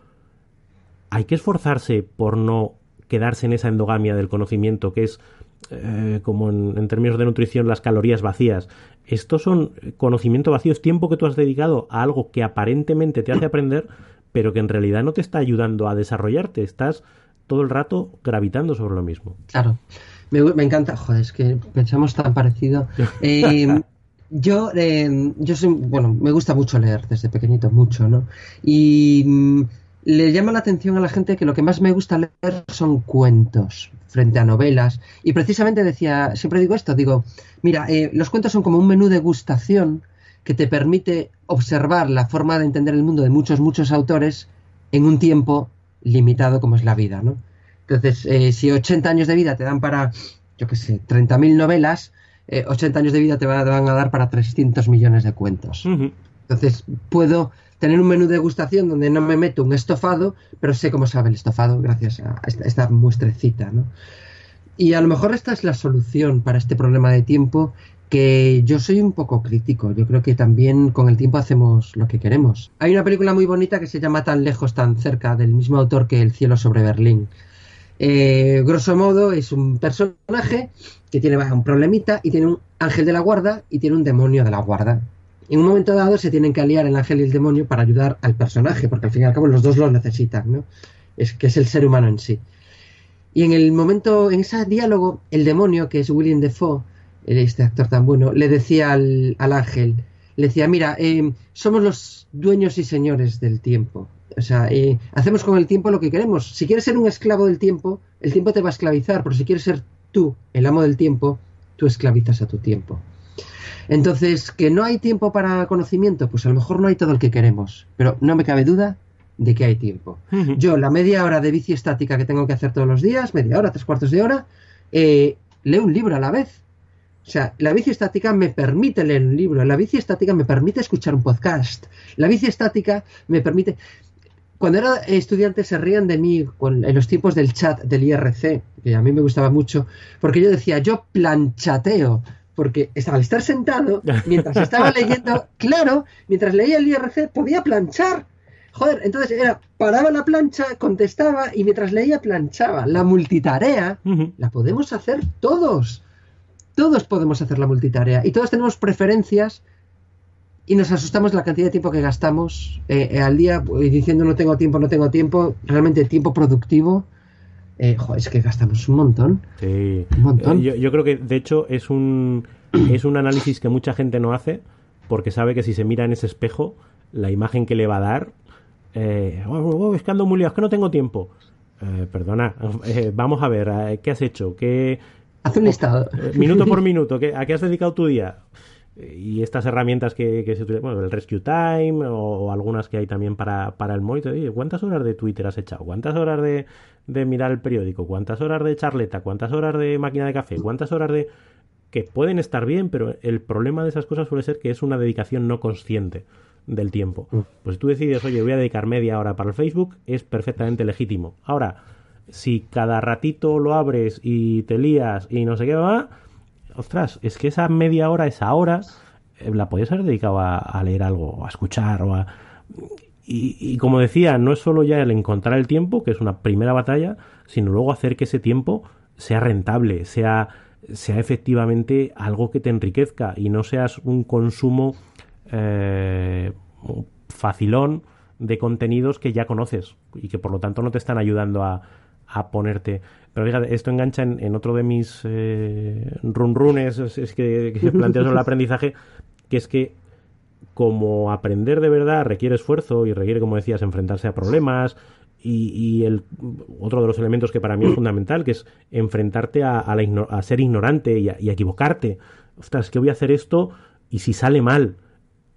hay que esforzarse por no quedarse en esa endogamia del conocimiento que es eh, como en, en términos de nutrición las calorías vacías. Estos son conocimiento vacío, es tiempo que tú has dedicado a algo que aparentemente te hace aprender, pero que en realidad no te está ayudando a desarrollarte. Estás todo el rato gravitando sobre lo mismo. Claro. Me, me encanta, joder, es que pensamos tan parecido. Eh, yo, eh, yo soy, bueno, me gusta mucho leer desde pequeñito, mucho, ¿no? Y mm, le llama la atención a la gente que lo que más me gusta leer son cuentos frente a novelas. Y precisamente decía, siempre digo esto, digo, mira, eh, los cuentos son como un menú de gustación que te permite observar la forma de entender el mundo de muchos, muchos autores en un tiempo limitado como es la vida, ¿no? Entonces, eh, si 80 años de vida te dan para, yo qué sé, 30.000 novelas, eh, 80 años de vida te van, te van a dar para 300 millones de cuentos. Entonces, puedo tener un menú de degustación donde no me meto un estofado, pero sé cómo sabe el estofado gracias a esta, esta muestrecita, ¿no? Y a lo mejor esta es la solución para este problema de tiempo que yo soy un poco crítico. Yo creo que también con el tiempo hacemos lo que queremos. Hay una película muy bonita que se llama Tan lejos, tan cerca, del mismo autor que El cielo sobre Berlín. Eh, grosso modo es un personaje que tiene un problemita y tiene un ángel de la guarda y tiene un demonio de la guarda. En un momento dado se tienen que aliar el ángel y el demonio para ayudar al personaje, porque al fin y al cabo los dos lo necesitan, ¿no? Es que es el ser humano en sí. Y en el momento, en ese diálogo, el demonio, que es William Defoe, este actor tan bueno, le decía al, al ángel, le decía, mira, eh, somos los dueños y señores del tiempo. O sea, eh, hacemos con el tiempo lo que queremos. Si quieres ser un esclavo del tiempo, el tiempo te va a esclavizar, pero si quieres ser tú el amo del tiempo, tú esclavizas a tu tiempo. Entonces, que no hay tiempo para conocimiento, pues a lo mejor no hay todo el que queremos, pero no me cabe duda de que hay tiempo. Yo, la media hora de bici estática que tengo que hacer todos los días, media hora, tres cuartos de hora, eh, leo un libro a la vez. O sea, la bici estática me permite leer un libro, la bici estática me permite escuchar un podcast, la bici estática me permite... Cuando era estudiante se rían de mí con- en los tiempos del chat del IRC, que a mí me gustaba mucho, porque yo decía, yo planchateo, porque estaba al estar sentado, mientras estaba leyendo, claro, mientras leía el IRC podía planchar. Joder, entonces era, paraba la plancha, contestaba y mientras leía planchaba. La multitarea la podemos hacer todos. Todos podemos hacer la multitarea y todos tenemos preferencias y nos asustamos de la cantidad de tiempo que gastamos eh, eh, al día diciendo no tengo tiempo, no tengo tiempo. Realmente tiempo productivo, eh, jo, es que gastamos un montón. Sí. Un montón. Eh, Yo, yo creo que, de hecho, es un, es un análisis que mucha gente no hace porque sabe que si se mira en ese espejo, la imagen que le va a dar. Eh, "Oh, oh, es que ando muy liado, es que no tengo tiempo. Perdona, vamos a ver, ¿qué has hecho? ¿Qué, Haz un listado. eh, minuto por minuto, ¿qué- ¿a qué has dedicado tu día? Eh, Y estas herramientas que, que se utilizan, bueno, el Rescue Time o, o algunas que hay también para, para el móvil. Oye, ¿cuántas horas de Twitter has echado? ¿Cuántas horas de, de mirar el periódico? ¿Cuántas horas de charleta? ¿Cuántas horas de máquina de café? ¿Cuántas horas de...? que pueden estar bien, pero el problema de esas cosas suele ser que es una dedicación no consciente del tiempo. Mm. Pues si tú decides, oye, voy a dedicar media hora para el Facebook, es perfectamente legítimo. Ahora, si cada ratito lo abres y te lías y no sé qué va, ostras, es que esa media hora, esa hora, eh, la podías haber dedicado a, leer algo, o a escuchar, o a... Y, y como decía, no es solo ya el encontrar el tiempo, que es una primera batalla, sino luego hacer que ese tiempo sea rentable, sea sea efectivamente algo que te enriquezca y no seas un consumo eh, facilón de contenidos que ya conoces y que por lo tanto no te están ayudando a, ponerte. Pero fíjate, esto engancha en, otro de mis eh, run runes es, que, que planteo sobre el aprendizaje, que es que como aprender de verdad requiere esfuerzo y requiere, como decías, enfrentarse a problemas, y, el otro de los elementos que para mí es fundamental, que es enfrentarte a, a, ser ignorante y a, equivocarte. Ostras, que voy a hacer esto y si sale mal.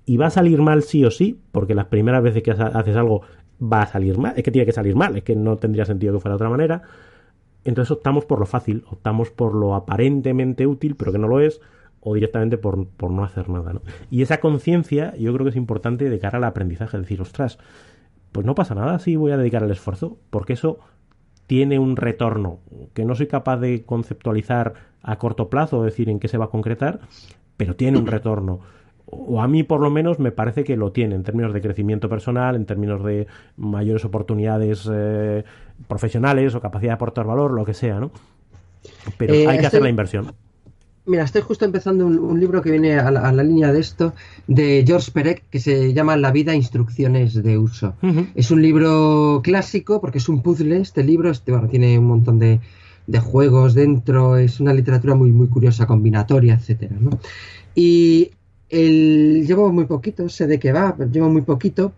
Y va a salir mal sí o sí, porque las primeras veces que haces algo va a salir mal. Es que tiene que salir mal, es que no tendría sentido que fuera de otra manera. Entonces optamos por lo fácil, optamos por lo aparentemente útil, pero que no lo es, o directamente por, por no hacer nada. ¿no? Y esa conciencia yo creo que es importante de cara al aprendizaje, decir, ostras, pues no pasa nada si voy a dedicar el esfuerzo, porque eso tiene un retorno que no soy capaz de conceptualizar a corto plazo, decir en qué se va a concretar, pero tiene un retorno. O a mí por lo menos me parece que lo tiene en términos de crecimiento personal, en términos de mayores oportunidades eh, profesionales o capacidad de aportar valor, lo que sea, ¿no? Pero eh, hay que hacer la inversión. Mira, estoy justo empezando un, libro que viene a la, línea de esto, de George Perec, que se llama La vida, instrucciones de uso. Es un libro clásico porque es un puzzle, este libro, este, bueno, tiene un montón de, juegos dentro, es una literatura muy, muy curiosa, combinatoria, etcétera, Y el, llevo muy poquito, sé de qué va, pero llevo muy poquito,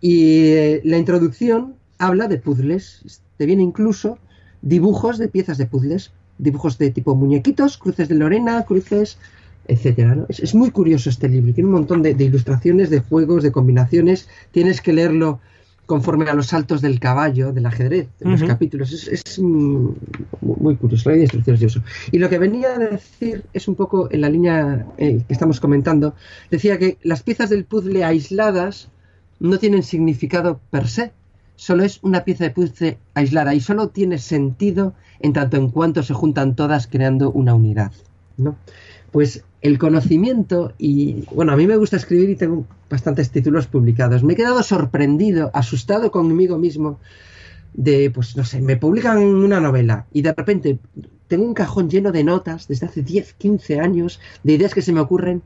y eh, la introducción habla de puzzles, te viene incluso dibujos de piezas de puzzles dibujos de tipo muñequitos, cruces de Lorena, cruces, etcétera. Es, muy curioso este libro, tiene un montón de, ilustraciones, de juegos, de combinaciones. Tienes que leerlo conforme a los saltos del caballo, del ajedrez, en los capítulos. Es, muy curioso, hay instrucciones de uso. Y lo que venía a decir es un poco en la línea eh, que estamos comentando. Decía que las piezas del puzzle aisladas no tienen significado per se, solo es una pieza de puzzle aislada y solo tiene sentido en tanto en cuanto se juntan todas creando una unidad. ¿no? Pues el conocimiento, y bueno, a mí me gusta escribir y tengo bastantes títulos publicados. Me he quedado sorprendido, asustado conmigo mismo de, pues no sé, me publican una novela y de repente tengo un cajón lleno de notas desde hace 10, 15 años, de ideas que se me ocurren,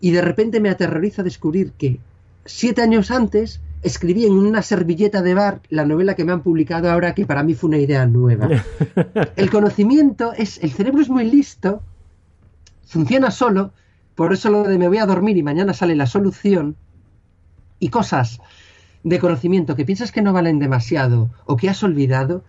y de repente me aterroriza descubrir que siete años antes escribí en una servilleta de bar la novela que me han publicado ahora, que para mí fue una idea nueva. El conocimiento es, el cerebro es muy listo, funciona solo, por eso lo de me voy a dormir y mañana sale la solución, y cosas de conocimiento que piensas que no valen demasiado o que has olvidado,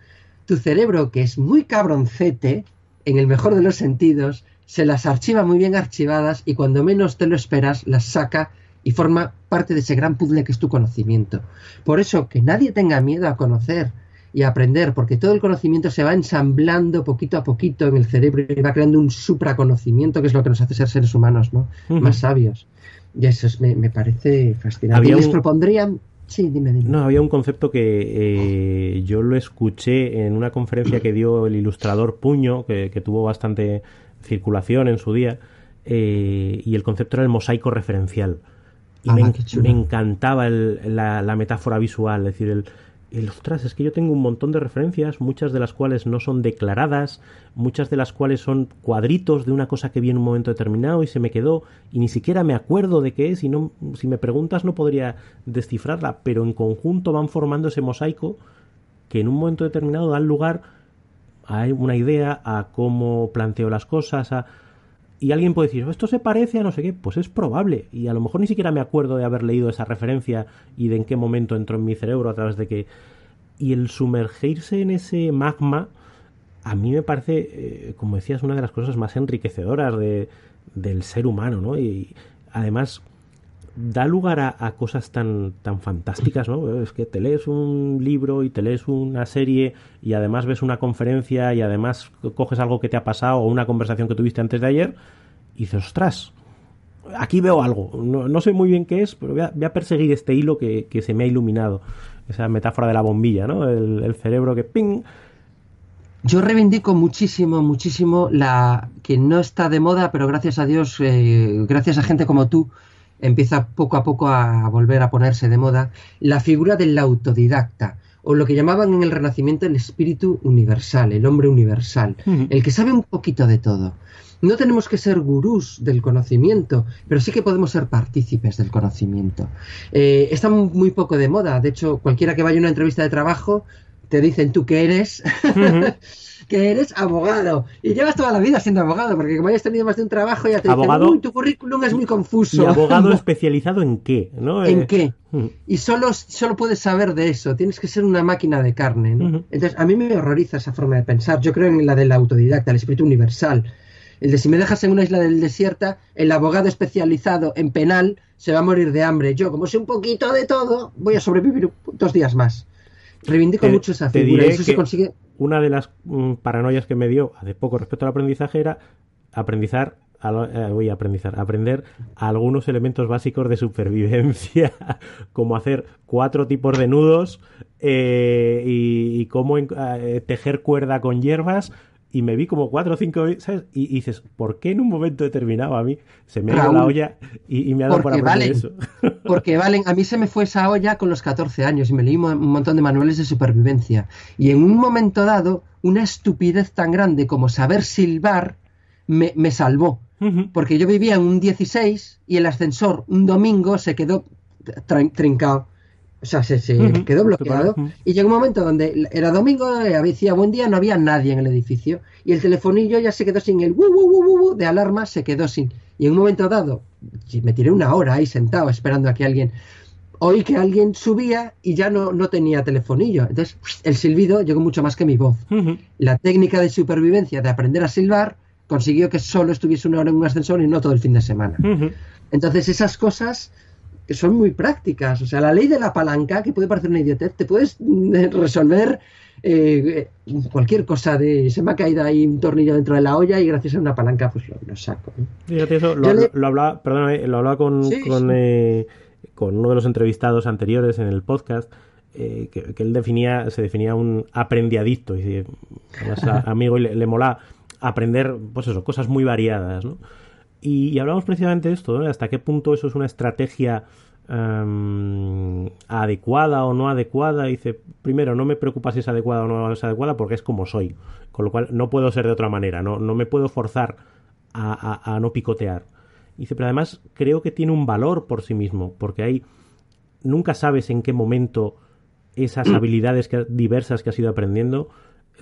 tu cerebro, que es muy cabroncete, en el mejor de los sentidos, se las archiva muy bien archivadas y cuando menos te lo esperas, las saca y forma parte de ese gran puzzle que es tu conocimiento. Por eso, que nadie tenga miedo a conocer y aprender, porque todo el conocimiento se va ensamblando poquito a poquito en el cerebro y va creando un supraconocimiento, que es lo que nos hace ser seres humanos, ¿no? Más sabios. Y eso me, parece fascinante. ¿Y les propondrían Sí, dime, dime. No, había un concepto que eh, yo lo escuché en una conferencia que dio el ilustrador Puño, que, tuvo bastante circulación en su día, eh, y el concepto era el mosaico referencial. Y ah, me, encantaba la, metáfora visual, es decir, el, el, ostras, es que yo tengo un montón de referencias, muchas de las cuales no son declaradas, muchas de las cuales son cuadritos de una cosa que vi en un momento determinado y se me quedó, y ni siquiera me acuerdo de qué es, y no, si me preguntas no podría descifrarla, pero en conjunto van formando ese mosaico que en un momento determinado dan lugar a una idea, a cómo planteo las cosas, a y alguien puede decir, esto se parece a no sé qué, pues es probable. Y a lo mejor ni siquiera me acuerdo de haber leído esa referencia y de en qué momento entró en mi cerebro a través de que... Y el sumergirse en ese magma, a mí me parece, eh, como decías, una de las cosas más enriquecedoras de, del ser humano, ¿no? Y además da lugar a, cosas tan, tan fantásticas, ¿no? Es que te lees un libro y te lees una serie y además ves una conferencia y además coges algo que te ha pasado o una conversación que tuviste antes de ayer y dices, ostras, aquí veo algo. No, sé muy bien qué es, pero voy a, perseguir este hilo que, se me ha iluminado. Esa metáfora de la bombilla, ¿no? El, cerebro que ¡ping! Yo reivindico muchísimo, muchísimo la que no está de moda, pero gracias a Dios, eh, gracias a gente como tú, empieza poco a poco a volver a ponerse de moda la figura del autodidacta o lo que llamaban en el Renacimiento el espíritu universal, el hombre universal, el que sabe un poquito de todo. No tenemos que ser gurús del conocimiento, pero sí que podemos ser partícipes del conocimiento. Eh, está muy poco de moda, de hecho, cualquiera que vaya a una entrevista de trabajo te dicen tú que eres, que eres abogado. Y llevas toda la vida siendo abogado, porque como hayas tenido más de un trabajo ya te abogado, dicen, uy, tu currículum es muy confuso. ¿Y abogado especializado en qué? ¿no? ¿En Eh, qué? mm. Y solo, solo puedes saber de eso, tienes que ser una máquina de carne. ¿no? Entonces, a mí me horroriza esa forma de pensar. Yo creo en la del autodidacta, el espíritu universal. El de si me dejas en una isla del desierta, el abogado especializado en penal se va a morir de hambre. Yo, como sé un poquito de todo, voy a sobrevivir dos días más. Reivindico Te- mucho esa figura. Eso se consigue. Una de las mm, paranoias que me dio hace poco respecto al aprendizaje era aprendizar a eh, voy a aprendizar, aprender algunos elementos básicos de supervivencia, como hacer cuatro tipos de nudos eh, y, y cómo eh, tejer cuerda con hierbas. Y me vi como cuatro o cinco, ¿sabes? Y, y dices, ¿por qué en un momento determinado a mí se me ha ido la olla y, y me ha dado por porque aprender valen. eso? Porque valen, a mí se me fue esa olla con los 14 años y me leí un montón de manuales de supervivencia. Y en un momento dado, una estupidez tan grande como saber silbar me, me salvó. Porque yo vivía en un 16 y el ascensor un domingo se quedó trin- trincado. O sea, se, quedó bloqueado. Y llegó un momento donde era domingo, eh, decía buen día, no había nadie en el edificio. Y el telefonillo ya se quedó sin el wu, wu, wu, de alarma, se quedó sin. Y en un momento dado, me tiré una hora ahí sentado esperando a que alguien. Oí que alguien subía y ya no, no tenía telefonillo. Entonces, el silbido llegó mucho más que mi voz. La técnica de supervivencia de aprender a silbar consiguió que solo estuviese una hora en un ascensor y no todo el fin de semana. Entonces esas cosas que son muy prácticas, o sea, la ley de la palanca, que puede parecer una idiotez, te puedes mm, resolver eh, cualquier cosa de se me ha caído ahí un tornillo dentro de la olla y gracias a una palanca pues lo, lo saco. ¿no? Fíjate eso, lo, Yo le- lo hablaba, perdóname, lo hablaba con, Sí, con, sí. eh, con uno de los entrevistados anteriores en el podcast, eh, que, que él definía, se definía un aprendiadicto, y además a- amigo y le, le mola aprender, pues eso, cosas muy variadas, ¿no? Y, y hablamos precisamente de esto, ¿no? Hasta qué punto eso es una estrategia em, adecuada o no adecuada. Dice, primero, no me preocupa si es adecuada o no es adecuada porque es como soy. Con lo cual, no puedo ser de otra manera, no, no me puedo forzar a, a- a no picotear. Dice, pero además creo que tiene un valor por sí mismo, porque hay nunca sabes en qué momento esas habilidades que- diversas que has ido aprendiendo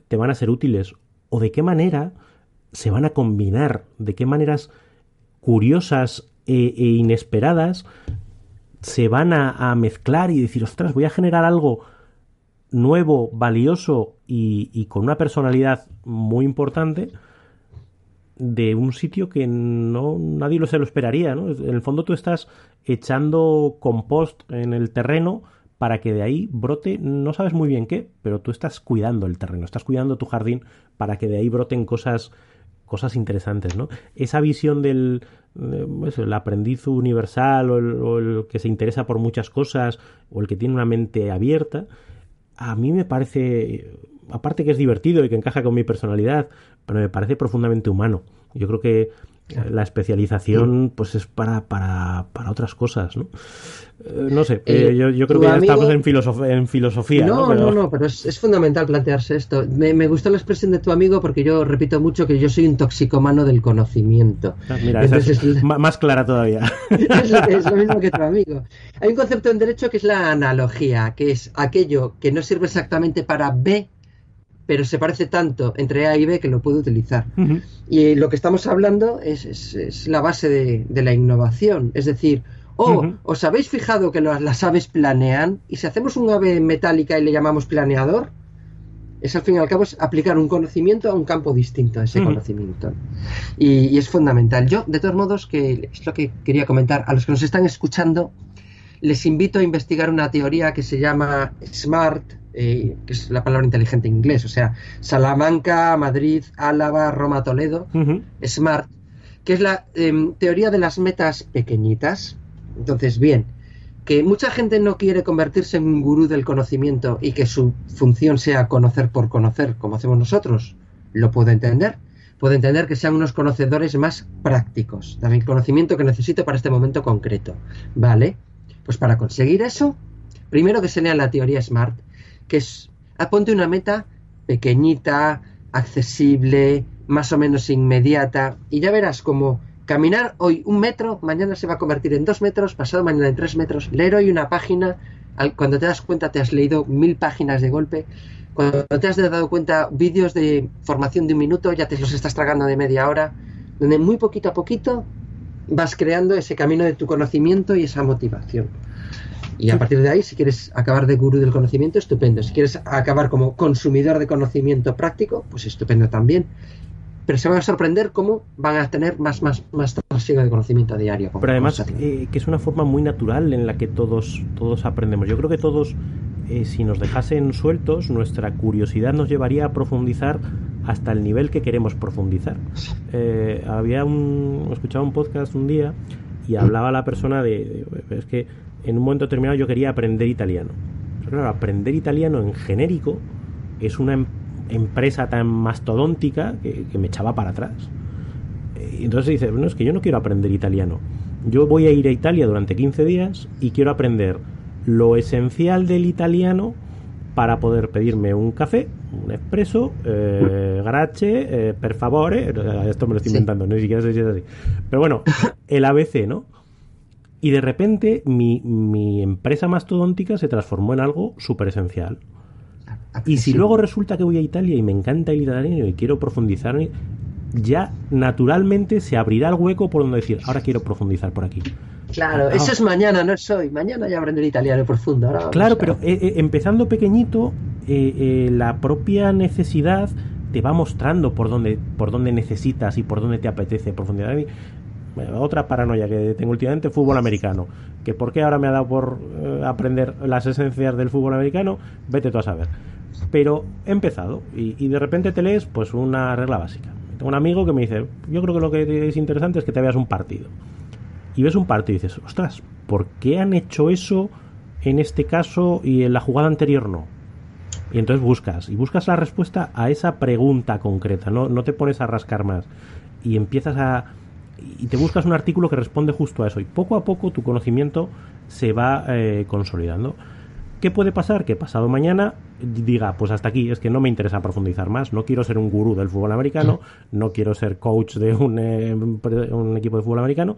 te van a ser útiles o de qué manera se van a combinar, de qué maneras curiosas e, e inesperadas se van a, mezclar y decir, ostras, voy a generar algo nuevo, valioso y, y con una personalidad muy importante de un sitio que no nadie lo se lo esperaría, ¿no? En el fondo tú estás echando compost en el terreno para que de ahí brote, no sabes muy bien qué, pero tú estás cuidando el terreno, estás cuidando tu jardín para que de ahí broten cosas cosas interesantes, ¿no? Esa visión del eso, el aprendiz universal o el, o el que se interesa por muchas cosas o el que tiene una mente abierta, a mí me parece, aparte que es divertido y que encaja con mi personalidad, pero me parece profundamente humano. Yo creo que la especialización pues es para, para, para otras cosas, ¿no? Eh, no sé, eh, Eh, yo, yo creo que ya amigo- estamos en, filosof- en filosofía, ¿no? No, Pero- no, no, pero es, es fundamental plantearse esto. Me, me gustó la expresión de tu amigo porque yo repito mucho que yo soy un toxicomano del conocimiento. Ah, Mira, esa es Entonces, ma- más clara todavía. es, es lo mismo que tu amigo. Hay un concepto en derecho que es la analogía, que es aquello que no sirve exactamente para B, pero se parece tanto entre A y B que lo puedo utilizar. Y lo que estamos hablando es, es- es la base de, de la innovación. Es decir, Ujú. ¿os habéis fijado que las, las aves planean? Y si hacemos un ave metálica y le llamamos planeador, es al fin y al cabo es aplicar un conocimiento a un campo distinto a ese conocimiento. Y, y es fundamental. Yo, de todos modos, que es lo que quería comentar, a los que nos están escuchando, les invito a investigar una teoría que se llama SMART, eh, que es la palabra inteligente en inglés, o sea, Salamanca, Madrid, Álava, Roma, Toledo. SMART, que es la em, teoría de las metas pequeñitas. Entonces, bien, que mucha gente no quiere convertirse en un gurú del conocimiento y que su función sea conocer por conocer, como hacemos nosotros, lo puedo entender. Puedo entender que sean unos conocedores más prácticos, dame el conocimiento que necesito para este momento concreto. Vale, pues para conseguir eso, primero que se lea la teoría SMART, que es, ponte una meta pequeñita, accesible, más o menos inmediata, y ya verás como caminar hoy un metro, mañana se va a convertir en dos metros, pasado mañana en tres metros, leer hoy una página, cuando te das cuenta te has leído mil páginas de golpe, cuando te has dado cuenta vídeos de formación de un minuto, ya te los estás tragando de media hora, donde muy poquito a poquito vas creando ese camino de tu conocimiento y esa motivación. Y a partir de ahí, si quieres acabar de gurú del conocimiento, estupendo. Si quieres acabar como consumidor de conocimiento práctico, pues estupendo también. Pero se van a sorprender cómo van a tener más, más, más de conocimiento a diario. Pero además, eh, que es una forma muy natural en la que todos, todos aprendemos. Yo creo que todos, eh, si nos dejasen sueltos, nuestra curiosidad nos llevaría a profundizar hasta el nivel que queremos profundizar. Eh, había un, escuchaba un podcast un día y hablaba la persona de, es que en un momento determinado yo quería aprender italiano. Pero claro, aprender italiano en genérico es una em, empresa tan mastodóntica que, me echaba para atrás. Y entonces dice, bueno, es que yo no quiero aprender italiano. Yo voy a ir a Italia durante 15 días y quiero aprender lo esencial del italiano para poder pedirme un café, un expreso, eh, grache, eh, per favore, esto me lo estoy inventando, ni siquiera sé si es así. Pero bueno, el ABC, ¿no? Y de repente mi, mi empresa mastodóntica se transformó en algo súper esencial. Y si luego resulta que voy a Italia y me encanta el italiano y quiero profundizar, ya naturalmente se abrirá el hueco por donde decir, ahora quiero profundizar por aquí. Claro, ah, eso es mañana, no es hoy. Mañana ya aprender italiano profundo. claro, pero eh, eh, empezando pequeñito, eh, la propia necesidad te va mostrando por dónde, por dónde necesitas y por dónde te apetece profundizar. Otra paranoia que tengo últimamente, fútbol americano. Que por qué ahora me ha dado por aprender las esencias del fútbol americano, vete tú a saber. Pero he empezado y, y de repente te lees pues una regla básica. Tengo un amigo que me dice, yo creo que lo que es interesante es que te veas un partido y ves un partido y dices, ostras, ¿por qué han hecho eso en este caso y en la jugada anterior no? Y entonces buscas, y buscas la respuesta a esa pregunta concreta, no, no te pones a rascar más. Y empiezas a... y te buscas un artículo que responde justo a eso. Y poco a poco tu conocimiento se va eh, consolidando. ¿Qué puede pasar? Que pasado mañana diga, pues hasta aquí, es que no me interesa profundizar más, no quiero ser un gurú del fútbol americano, no quiero ser coach de un, eh, un equipo de fútbol americano,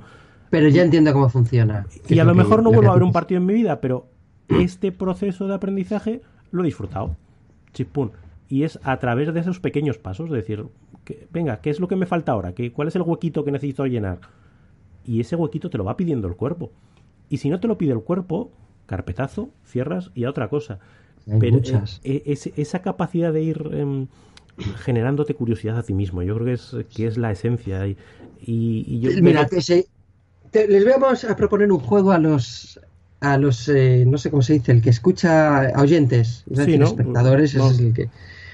pero ya entiendo cómo funciona. Y a lo, mejor no vuelvo a ver un partido en mi vida, pero este proceso de aprendizaje lo he disfrutado. Chispún. Y es a través de esos pequeños pasos, de decir, que, venga, ¿qué es lo que me falta ahora? ¿Qué, ¿Cuál es el huequito que necesito llenar? Y ese huequito te lo va pidiendo el cuerpo. Y si no te lo pide el cuerpo, carpetazo, cierras y a otra cosa. Pero eh, eh, esa capacidad de ir em, generándote curiosidad a ti mismo, yo creo que es, que es la esencia. Y, y, yo, Mira, que les vamos a proponer un juego a los a los eh, no sé cómo se dice el que escucha a oyentes. Espectadores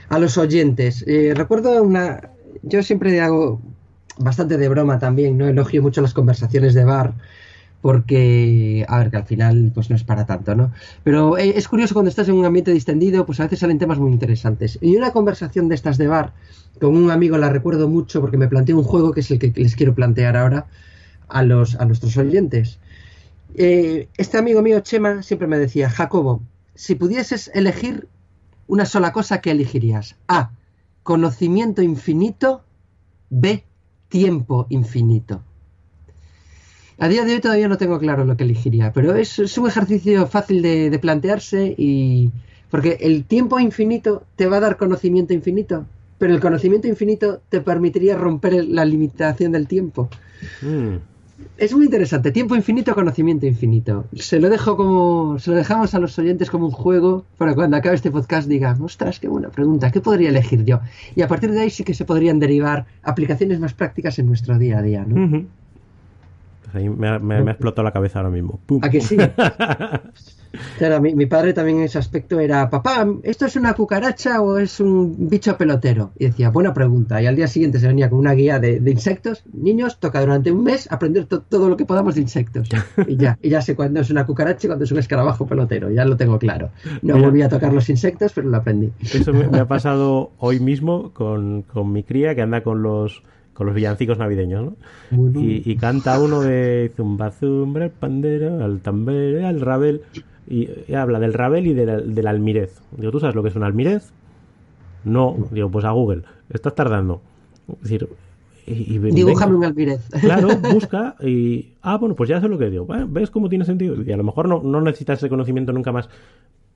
a los oyentes. Eh, recuerdo una yo siempre hago bastante de broma también no elogio mucho las conversaciones de bar porque a ver que al final pues no es para tanto no pero eh, es curioso cuando estás en un ambiente distendido pues a veces salen temas muy interesantes y una conversación de estas de bar con un amigo la recuerdo mucho porque me planteó un juego que es el que les quiero plantear ahora a, los, a nuestros oyentes. Eh, este amigo mío, Chema, siempre me decía, Jacobo, si pudieses elegir una sola cosa, ¿qué elegirías? A, conocimiento infinito, B, tiempo infinito. A día de hoy todavía no tengo claro lo que elegiría, pero es, un ejercicio fácil de, de, plantearse y... Porque el tiempo infinito te va a dar conocimiento infinito, pero el conocimiento infinito te permitiría romper la limitación del tiempo. Mm es muy interesante. Tiempo infinito, conocimiento infinito. Se lo dejo como. Se lo dejamos a los oyentes como un juego para cuando acabe este podcast digan, ostras, qué buena pregunta, ¿qué podría elegir yo? Y a partir de ahí sí que se podrían derivar aplicaciones más prácticas en nuestro día a día, ¿no? Pues me, ha, explotado la cabeza ahora mismo. ¿A que sí? Claro, mi, padre también en ese aspecto era, papá, ¿esto es una cucaracha o es un bicho pelotero? Y decía, buena pregunta. Y al día siguiente se venía con una guía de, insectos. Niños, toca durante un mes aprender todo lo que podamos de insectos. Y ya, y ya sé cuándo es una cucaracha y cuándo es un escarabajo pelotero. Ya lo tengo claro. No volví a tocar los insectos, pero lo aprendí. Eso me, ha pasado hoy mismo con, con mi cría que anda con los con los villancicos navideños, ¿no? Y, canta uno de zumba zumba, el pandero, al tambere, al rabel. y, habla del Ravel y del, del almirez. Digo, ¿tú sabes lo que es un almirez? No, digo, pues a Google. Estás tardando. Es decir, y, Dibújame un almirez. Claro, busca y. Ah, bueno, pues ya sé lo que digo. ¿Ves cómo tiene sentido? Y a lo mejor no, no necesitas ese conocimiento nunca más.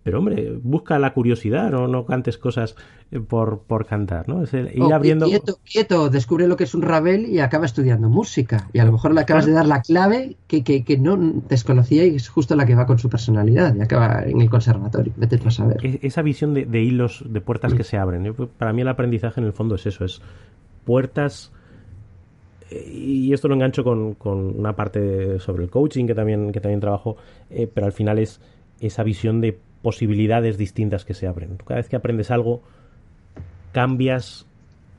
Pero hombre, busca la curiosidad, no, no cantes cosas eh, por, por cantar, ¿no? Es ir abriendo... Quieto, quieto, descubre lo que es un Ravel y acaba estudiando música. Y a lo mejor le acabas de dar la clave que, que, que, no desconocía y es justo la que va con su personalidad y acaba en el conservatorio. Vete a saber. E, esa visión de, hilos, de puertas que se abren. para mí el aprendizaje en el fondo es eso, es puertas eh, y esto lo engancho con, con, una parte sobre el coaching que también, que también trabajo, eh, pero al final es esa visión de posibilidades distintas que se abren. Cada vez que aprendes algo, cambias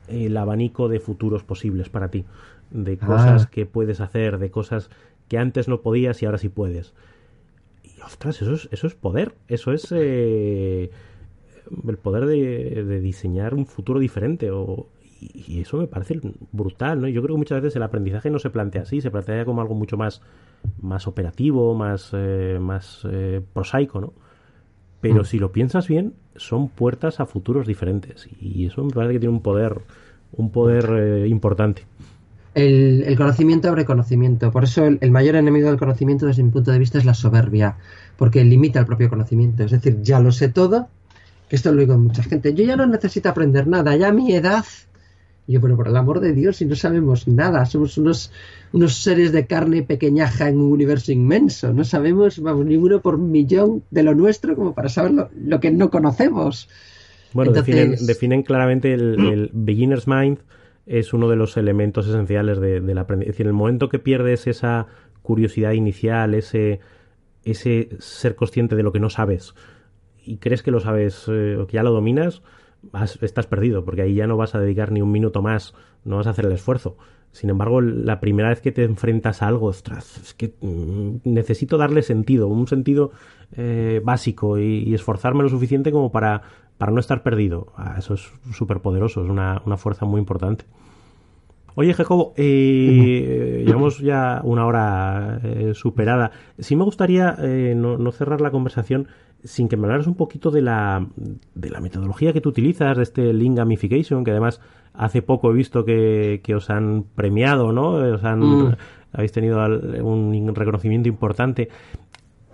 el abanico de futuros posibles para ti, de ah. cosas que puedes hacer, de cosas que antes no podías y ahora sí puedes. Y ostras, eso es, eso es poder, eso es eh, el poder de, diseñar un futuro diferente. O, y, eso me parece brutal, ¿no? Yo creo que muchas veces el aprendizaje no se plantea así, se plantea como algo mucho más, más operativo, más, eh, más eh, prosaico, ¿no? Pero mm. si lo piensas bien, son puertas a futuros diferentes. Y eso me parece que tiene un poder, un poder eh, importante. El, conocimiento abre conocimiento. Por eso el, mayor enemigo del conocimiento desde mi punto de vista es la soberbia, porque limita el propio conocimiento. Es decir, ya lo sé todo, que esto lo digo mucha gente. Yo ya no necesito aprender nada, ya a mi edad y yo, pero por el amor de Dios, si no sabemos nada, somos unos, unos seres de carne pequeñaja en un universo inmenso, no sabemos, vamos, ni uno por millón de lo nuestro como para saber lo, que no conocemos. Bueno, definen, claramente el, beginner's mind es uno de los elementos esenciales del de aprendizaje. Es decir, en el momento que pierdes esa curiosidad inicial, ese, ese ser consciente de lo que no sabes y crees que lo sabes eh, o que ya lo dominas, estás perdido, porque ahí ya no vas a dedicar ni un minuto más, no vas a hacer el esfuerzo. Sin embargo, la primera vez que te enfrentas a algo, ostras, es que mm, necesito darle sentido, un sentido eh, básico y, esforzarme lo suficiente como para, para no estar perdido. Ah, eso es súper poderoso, es una, una, fuerza muy importante. Oye, Jacobo, eh, llevamos ya una hora eh, superada. Sí me gustaría no, no, cerrar la conversación sin que me hablaras un poquito de la, de la metodología que tú utilizas, de este Link Gamification, que además hace poco he visto que, os han premiado, ¿no? Os han, mm. Habéis tenido un reconocimiento importante.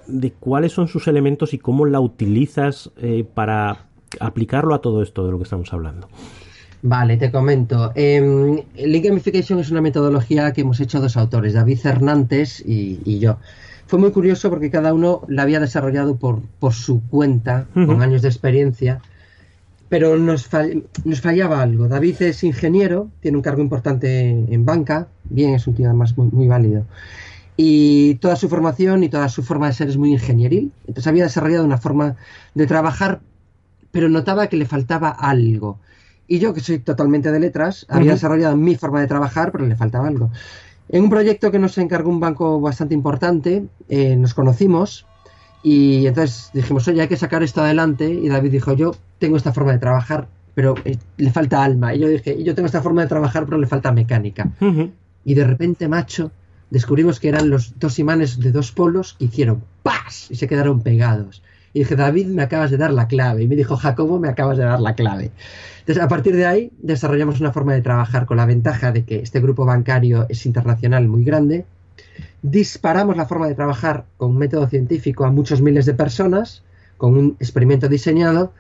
¿De cuáles son sus elementos y cómo la utilizas eh, para aplicarlo a todo esto de lo que estamos hablando? Vale, te comento. Eh, Link Gamification es una metodología que hemos hecho dos autores, David Hernández y yo fue muy curioso porque cada uno la había desarrollado por, por su cuenta, con años de experiencia, pero nos, nos fallaba algo. David es ingeniero, tiene un cargo importante en banca, bien, es un tío además muy, muy válido. Y toda su formación y toda su forma de ser es muy ingenieril. Entonces había desarrollado una forma de trabajar, pero notaba que le faltaba algo. Y yo, que soy totalmente de letras, había desarrollado mi forma de trabajar, pero le faltaba algo. En un proyecto que nos encargó un banco bastante importante, eh, nos conocimos y entonces dijimos, oye, hay que sacar esto adelante. Y David dijo, yo tengo esta forma de trabajar, pero eh, le falta alma. Y yo dije, yo tengo esta forma de trabajar, pero le falta mecánica. Y de repente, macho, descubrimos que eran los dos imanes de dos polos que hicieron ¡pas! y se quedaron pegados. Y dije, David, me acabas de dar la clave. Y me dijo, Jacobo, me acabas de dar la clave. Entonces, a partir de ahí, desarrollamos una forma de trabajar con la ventaja de que este grupo bancario es internacional muy grande. Disparamos la forma de trabajar con un método científico a muchos miles de personas, con un experimento diseñado,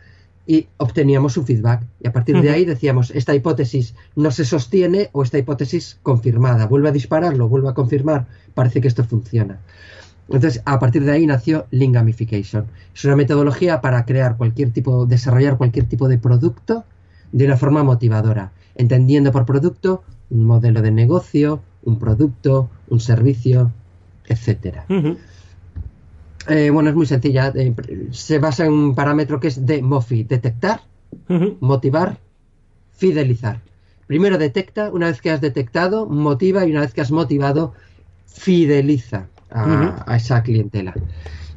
y obteníamos su feedback. Y a partir de ahí decíamos, esta hipótesis no se sostiene o esta hipótesis confirmada. Vuelve a dispararlo, vuelve a confirmar, parece que esto funciona. Entonces, a partir de ahí nació Lean Gamification. Es una metodología para crear cualquier tipo, desarrollar cualquier tipo de producto de una forma motivadora, entendiendo por producto un modelo de negocio, un producto, un servicio, etcétera. Eh, bueno, es muy sencilla. Eh, se basa en un parámetro que es de MOFI, detectar, motivar, fidelizar. Primero detecta, una vez que has detectado, motiva y una vez que has motivado, fideliza a, esa clientela.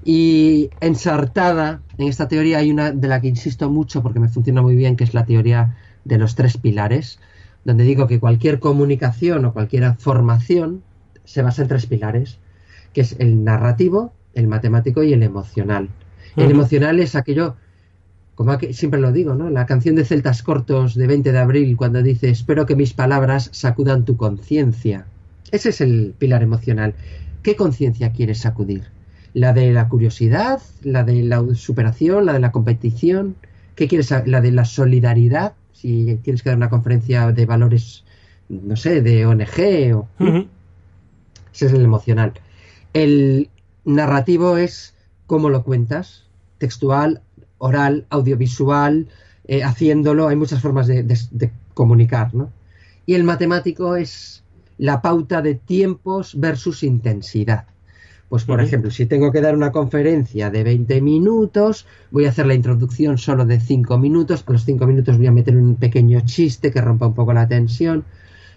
Y ensartada en esta teoría hay una de la que insisto mucho porque me funciona muy bien, que es la teoría de los tres pilares, donde digo que cualquier comunicación o cualquier formación se basa en tres pilares, que es el narrativo, el matemático y el emocional. El emocional es aquello, como siempre lo digo, ¿no? La canción de Celtas Cortos de 20 de abril cuando dice espero que mis palabras sacudan tu conciencia. Ese es el pilar emocional. ¿Qué conciencia quieres sacudir? ¿La de la curiosidad? ¿La de la superación? ¿La de la competición? ¿Qué quieres? ¿La de la solidaridad? Si tienes que dar una conferencia de valores, no sé, de ONG o... Ese es el emocional. El narrativo es cómo lo cuentas, textual, oral, audiovisual, eh, haciéndolo. Hay muchas formas de, de comunicar, ¿no? Y el matemático es la pauta de tiempos versus intensidad. Pues, por ejemplo, si tengo que dar una conferencia de 20 minutos, voy a hacer la introducción solo de 5 minutos. A los 5 minutos voy a meter un pequeño chiste que rompa un poco la tensión.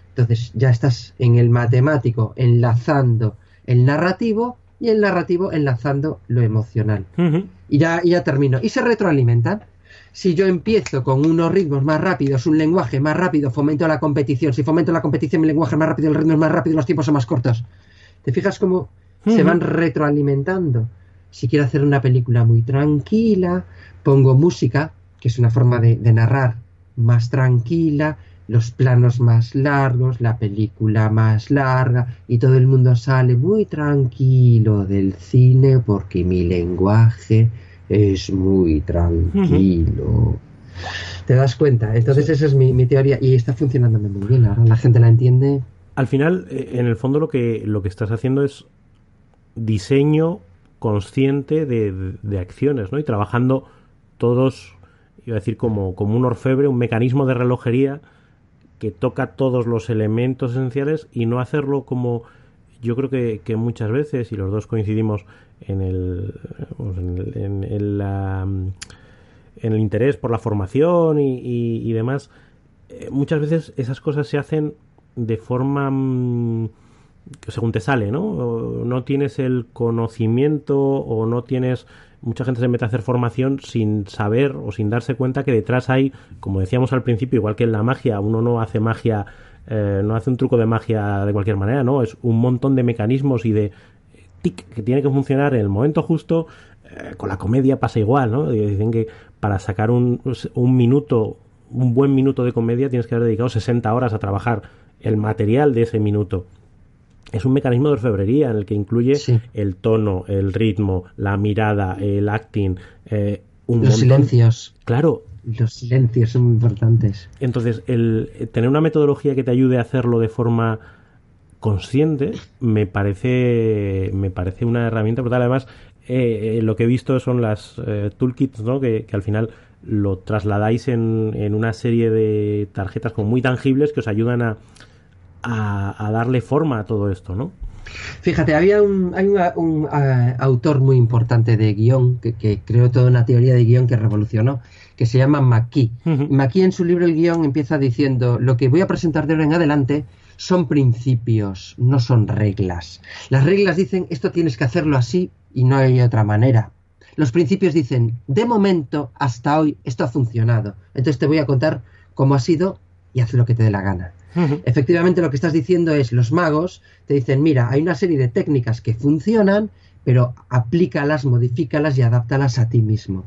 Entonces, ya estás en el matemático enlazando el narrativo y el narrativo enlazando lo emocional. Y ya, ya termino. Y se retroalimentan. Si yo empiezo con unos ritmos más rápidos, un lenguaje más rápido, fomento la competición. Si fomento la competición, mi lenguaje es más rápido, el ritmo es más rápido, los tiempos son más cortos. ¿Te fijas cómo se van retroalimentando? Si quiero hacer una película muy tranquila, pongo música, que es una forma de, de narrar más tranquila, los planos más largos, la película más larga y todo el mundo sale muy tranquilo del cine porque mi lenguaje es muy tranquilo. ¿Te das cuenta? Entonces esa es mi, teoría y está funcionando muy bien. Ahora la gente la entiende. Al final, eh, en el fondo lo que, lo que estás haciendo es diseño consciente de, acciones, ¿no? Y trabajando todos, iba a decir como, como un orfebre, un mecanismo de relojería que toca todos los elementos esenciales y no hacerlo como yo creo que, que muchas veces, y los dos coincidimos en el, en, en, el interés por la formación y, demás, eh, muchas veces esas cosas se hacen de forma mm, según te sale, ¿no? no tienes el conocimiento o no tienes mucha gente se mete a hacer formación sin saber o sin darse cuenta que detrás hay, como decíamos al principio, igual que en la magia, uno no hace magia, eh, no hace un truco de magia de cualquier manera, ¿no? Es un montón de mecanismos y de tic que tiene que funcionar en el momento justo. Eh, con la comedia pasa igual, ¿no? Dicen que para sacar un, un minuto, un buen minuto de comedia, tienes que haber dedicado 60 horas a trabajar el material de ese minuto es un mecanismo de orfebrería en el que incluye el tono, el ritmo, la mirada, el acting, eh, los silencios. Claro. Los silencios son muy importantes. Entonces, el eh, tener una metodología que te ayude a hacerlo de forma consciente me parece me parece una herramienta brutal. Además, eh, lo que he visto son las toolkits, ¿no? Que, que, al final lo trasladáis en, en una serie de tarjetas como muy tangibles que os ayudan a, a, darle forma a todo esto, ¿no? Fíjate, había un, hay un, autor muy importante de guion que, creó toda una teoría de guion que revolucionó, que se llama McKee. McKee en su libro El guion empieza diciendo, lo que voy a presentar de ahora en adelante son principios, no son reglas. Las reglas dicen, esto tienes que hacerlo así y no hay otra manera. Los principios dicen, de momento, hasta hoy, esto ha funcionado. Entonces te voy a contar cómo ha sido y haz lo que te dé la gana. Efectivamente, lo que estás diciendo es, los magos te dicen, mira, hay una serie de técnicas que funcionan, pero aplícalas, modifícalas y adáptalas a ti mismo.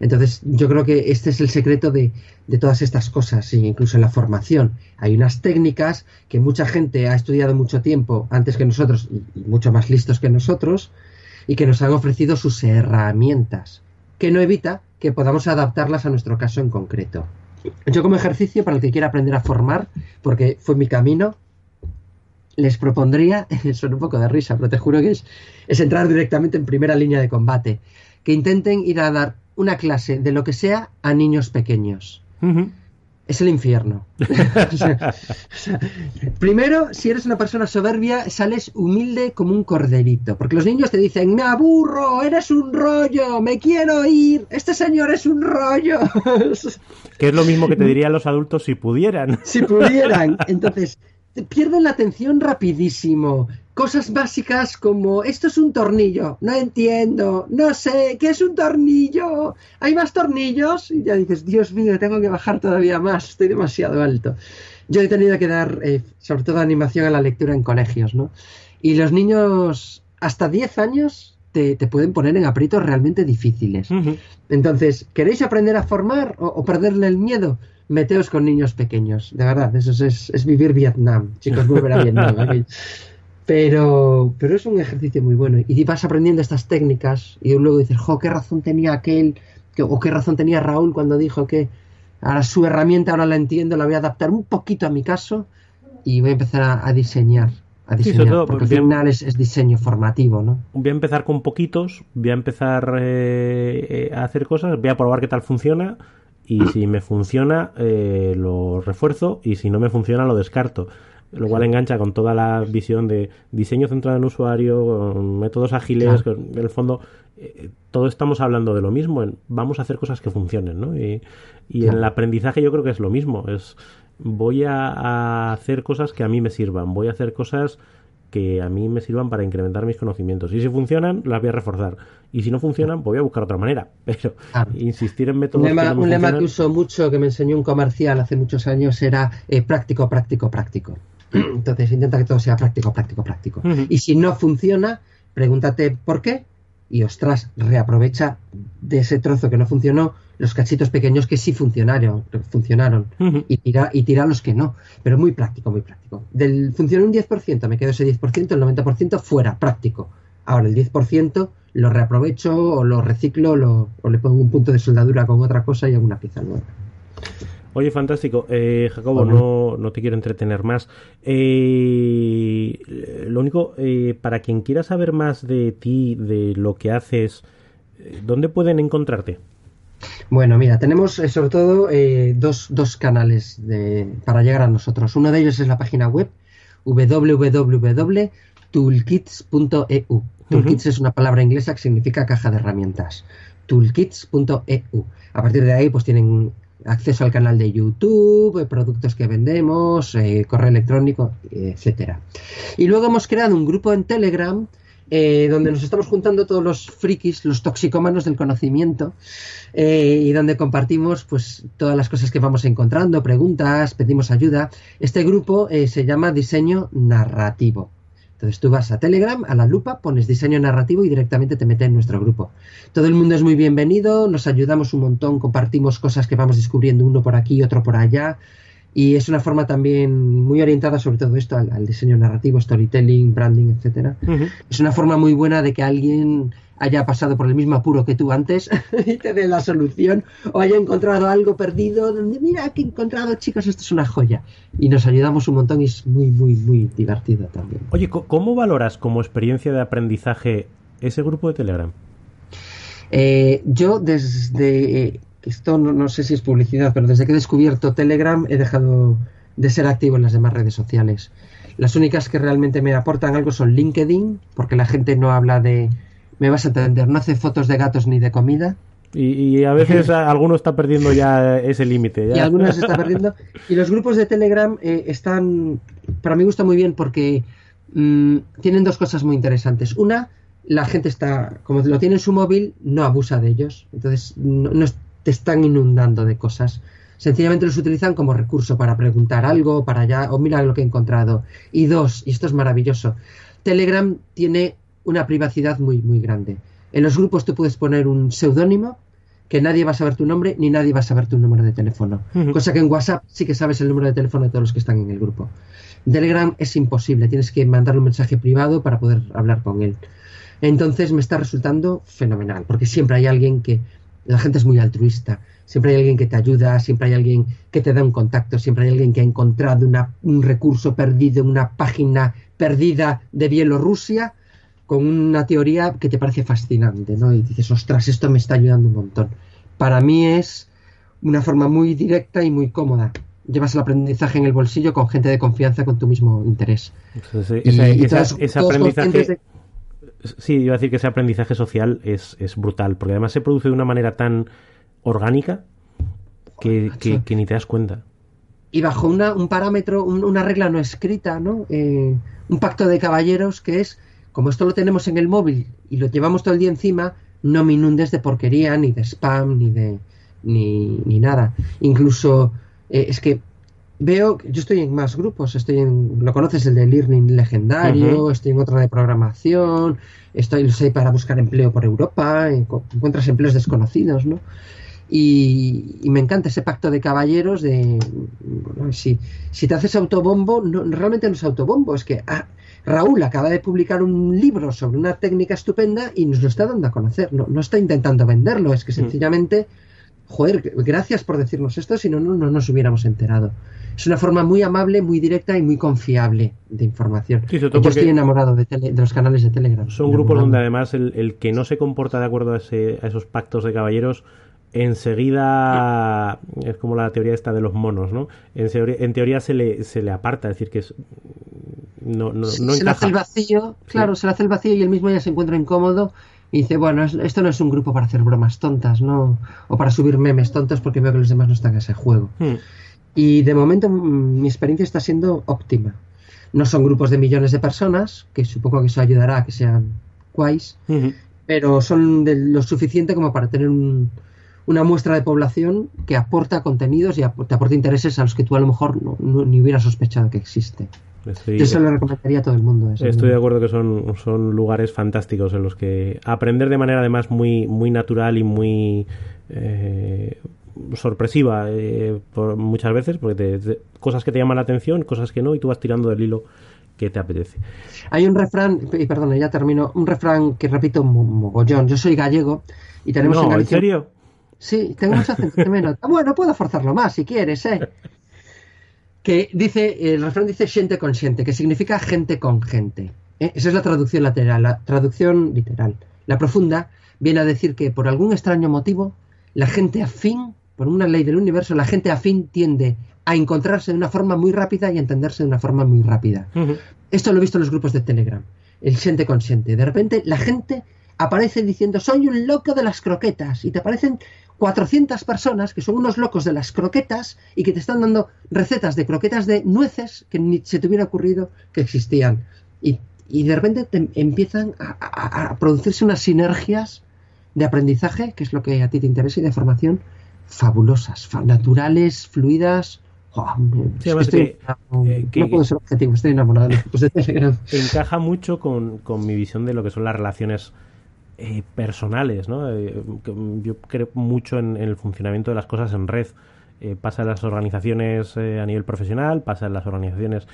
Entonces, yo creo que este es el secreto de, todas estas cosas, incluso en la formación. Hay unas técnicas que mucha gente ha estudiado mucho tiempo antes que nosotros, y mucho más listos que nosotros, y que nos han ofrecido sus herramientas, que no evita que podamos adaptarlas a nuestro caso en concreto. Yo como ejercicio, para el que quiera aprender a formar, porque fue mi camino, les propondría, son un poco de risa, pero te juro que es, es entrar directamente en primera línea de combate, que intenten ir a dar una clase de lo que sea a niños pequeños es el infierno. primero, si eres una persona soberbia, sales humilde como un corderito, porque los niños te dicen, me aburro, eres un rollo, me quiero ir, este señor es un rollo. que es lo mismo que te dirían los adultos si pudieran. si pudieran. Entonces, pierden la atención rapidísimo. Cosas básicas como esto es un tornillo, no entiendo, no sé, ¿qué es un tornillo? ¿Hay más tornillos? Y ya dices, Dios mío, tengo que bajar todavía más, estoy demasiado alto. Yo he tenido que dar, eh, sobre todo, animación a la lectura en colegios, ¿no? Y los niños hasta 10 años te, pueden poner en aprietos realmente difíciles. Entonces, ¿queréis aprender a formar o, perderle el miedo? Meteos con niños pequeños, de verdad, eso es, vivir Vietnam, chicos, volver a Vietnam. pero, pero es un ejercicio muy bueno y vas aprendiendo estas técnicas y luego dices, jo, qué razón tenía aquel, o qué razón tenía Raúl cuando dijo que ahora su herramienta ahora la entiendo, la voy a adaptar un poquito a mi caso y voy a empezar a diseñar a diseñar, porque al final es, diseño formativo, ¿no? Voy a empezar con poquitos, voy a empezar eh, a hacer cosas, voy a probar qué tal funciona y si me funciona eh, lo refuerzo y si no me funciona lo descarto. Lo cual engancha con toda la visión de diseño centrado en usuario, con métodos ágiles, en el fondo eh, todo estamos hablando de lo mismo, vamos a hacer cosas que funcionen, ¿no? Y, en el aprendizaje yo creo que es lo mismo, es voy a, hacer cosas que a mí me sirvan, voy a hacer cosas que a mí me sirvan para incrementar mis conocimientos. Y si funcionan, las voy a reforzar. Y si no funcionan, pues voy a buscar otra manera. Pero insistir en métodos. Un lema que, un lema que uso mucho, que me enseñó un comercial hace muchos años, era eh, práctico, práctico, práctico. Entonces intenta que todo sea práctico, práctico, práctico. Y si no funciona, pregúntate por qué y ostras, reaprovecha de ese trozo que no funcionó los cachitos pequeños que sí funcionaron, funcionaron y, tira, y tira los que no. Pero muy práctico, muy práctico. Del funcionó un 10%, me quedo ese 10%, el 90% fuera, práctico. Ahora el 10% lo reaprovecho o lo reciclo o le pongo un punto de soldadura con otra cosa y hago una pieza nueva. Oye, fantástico. Eh, Jacobo, no, no, te quiero entretener más. Eh, lo único, eh, para quien quiera saber más de ti, de lo que haces, ¿dónde pueden encontrarte? Bueno, mira, tenemos sobre todo dos, dos, canales de, para llegar a nosotros. Uno de ellos es la página web www.toolkits.eu. Toolkits es una palabra inglesa que significa caja de herramientas. toolkits.eu. A partir de ahí, pues tienen acceso al canal de YouTube, eh, productos que vendemos, eh, correo electrónico, etcétera. Y luego hemos creado un grupo en Telegram eh, donde nos estamos juntando todos los frikis, los toxicómanos del conocimiento, y donde compartimos pues todas las cosas que vamos encontrando, preguntas, pedimos ayuda. Este grupo se llama Diseño Narrativo. Entonces tú vas a Telegram, a la lupa, pones diseño narrativo y directamente te metes en nuestro grupo. Todo el mundo es muy bienvenido, nos ayudamos un montón, compartimos cosas que vamos descubriendo uno por aquí, otro por allá. Y es una forma también muy orientada sobre todo esto al, diseño narrativo, storytelling, branding, etcétera. Es una forma muy buena de que alguien haya pasado por el mismo apuro que tú antes y te dé la solución o haya encontrado algo perdido donde mira que he encontrado chicos esto es una joya y nos ayudamos un montón y es muy muy muy divertido también. Oye cómo valoras como experiencia de aprendizaje ese grupo de Telegram eh, yo desde esto no, no sé si es publicidad pero desde que he descubierto Telegram he dejado de ser activo en las demás redes sociales. Las únicas que realmente me aportan algo son LinkedIn porque la gente no habla de me vas a entender, no hace fotos de gatos ni de comida. Y, a veces alguno está perdiendo ya ese límite. Y algunos está perdiendo. Y los grupos de Telegram eh, están, para mí gusta muy bien porque mm, tienen dos cosas muy interesantes. Una, la gente está, como lo tiene en su móvil, no abusa de ellos. Entonces, no, te están inundando de cosas. Sencillamente los utilizan como recurso para preguntar algo, para allá, o mira lo que he encontrado. Y dos, y esto es maravilloso, Telegram tiene una privacidad muy, muy grande. En los grupos tú puedes poner un seudónimo que nadie va a saber tu nombre ni nadie va a saber tu número de teléfono. Cosa que en WhatsApp sí que sabes el número de teléfono de todos los que están en el grupo. Telegram es imposible, tienes que mandarle un mensaje privado para poder hablar con él. Entonces me está resultando fenomenal, porque siempre hay alguien que, la gente es muy altruista, siempre hay alguien que te ayuda, siempre hay alguien que te da un contacto, siempre hay alguien que ha encontrado un recurso perdido en una página perdida de Bielorrusia con una teoría que te parece fascinante, ¿no? Y dices, ostras, esto me está ayudando un montón. Para mí es una forma muy directa y muy cómoda. Llevas el aprendizaje en el bolsillo con gente de confianza con tu mismo interés. ese aprendizaje... Sí, iba a decir que ese aprendizaje social es, brutal, porque además se produce de una manera tan orgánica que, que, ni te das cuenta. Y bajo una, un parámetro, una regla no escrita, ¿no? Eh, un pacto de caballeros que es como esto lo tenemos en el móvil y lo llevamos todo el día encima, no me inundes de porquería, ni de spam, ni de ni, ni nada. Incluso eh, es que veo, yo estoy en más grupos, estoy en, lo conoces, el de Learning Legendario, estoy en otro de programación, estoy, sé, para buscar empleo por Europa, encuentras empleos desconocidos, ¿no? Y, me encanta ese pacto de caballeros de, si, si te haces autobombo, no, realmente no es autobombo, es que ah, Raúl acaba de publicar un libro sobre una técnica estupenda y nos lo está dando a conocer, no, no está intentando venderlo, es que mm. sencillamente joder, gracias por decirnos esto, si no, no, nos hubiéramos enterado. Es una forma muy amable, muy directa y muy confiable de información. Yo estoy enamorado de, los canales de Telegram. Son grupos donde además el, que no se comporta de acuerdo a, esos pactos de caballeros enseguida es como la teoría esta de los monos, ¿no? En teoría, se, le, se le aparta, es decir, que es, no, no, se, le hace el vacío, claro, se le hace el vacío y él mismo ya se encuentra incómodo y dice, bueno, esto no es un grupo para hacer bromas tontas, ¿no? O para subir memes tontos porque veo que los demás no están en ese juego. Hmm. Y de momento mm, mi experiencia está siendo óptima. No son grupos de millones de personas, que supongo que eso ayudará a que sean guays, hmm. pero son de lo suficiente como para tener una muestra de población que aporta contenidos y te aporta intereses a los que tú a lo mejor ni hubieras sospechado que existe. Yo se lo recomendaría a todo el mundo. estoy de acuerdo que son, son lugares fantásticos en los que aprender de manera además muy, muy natural y muy eh, sorpresiva eh, por muchas veces, porque cosas que te llaman la atención, cosas que no, y tú vas tirando del hilo que te apetece. Hay un refrán, y perdón, ya termino, un refrán que repito mogollón. Yo soy gallego y tenemos en, ¿en serio? Sí, tengo mucho acento. bueno, puedo forzarlo más si quieres, ¿eh? Que dice, el refrán dice gente consciente, que significa gente con gente. ¿eh? Esa es la traducción lateral, la traducción literal. La profunda viene a decir que por algún extraño motivo, la gente afín, por una ley del universo, la gente afín tiende a encontrarse de una forma muy rápida y a entenderse de una forma muy rápida. Esto lo he visto en los grupos de Telegram, el gente consciente. De repente la gente aparece diciendo soy un loco de las croquetas y te aparecen 400 personas que son unos locos de las croquetas y que te están dando recetas de croquetas de nueces que ni se te hubiera ocurrido que existían. Y, de repente empiezan a, producirse unas sinergias de aprendizaje, que es lo que a ti te interesa, y de formación fabulosas, naturales, fluidas. Eh, no puedo ser objetivo, estoy enamorado de los de Telegram. Encaja mucho con, con mi visión de lo que son las relaciones eh, personales, ¿no? Eh, yo creo mucho en, el funcionamiento de las cosas en red. Eh, pasa en las organizaciones a nivel profesional, pasa en las organizaciones.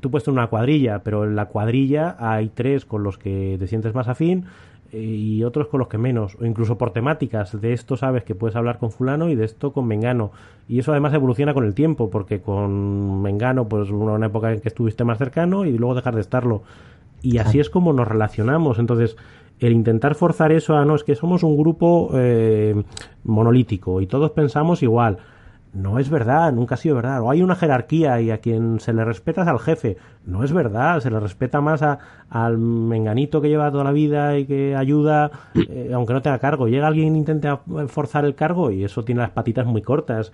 Tú puedes tener una cuadrilla, pero en la cuadrilla hay tres con los que te sientes más afín y otros con los que menos, o incluso por temáticas. De esto sabes que puedes hablar con fulano y de esto con mengano. Y eso además evoluciona con el tiempo, porque con mengano, pues una época en que estuviste más cercano y luego dejar de estarlo. Y así es como nos relacionamos. Entonces, el intentar forzar eso a no es que somos un grupo eh, monolítico y todos pensamos igual. No es verdad, nunca ha sido verdad. O hay una jerarquía y a quien se le respeta es al jefe. No es verdad, se le respeta más al menganito que lleva toda la vida y que ayuda, eh, aunque no tenga cargo. Llega alguien e intenta forzar el cargo y eso tiene las patitas muy cortas.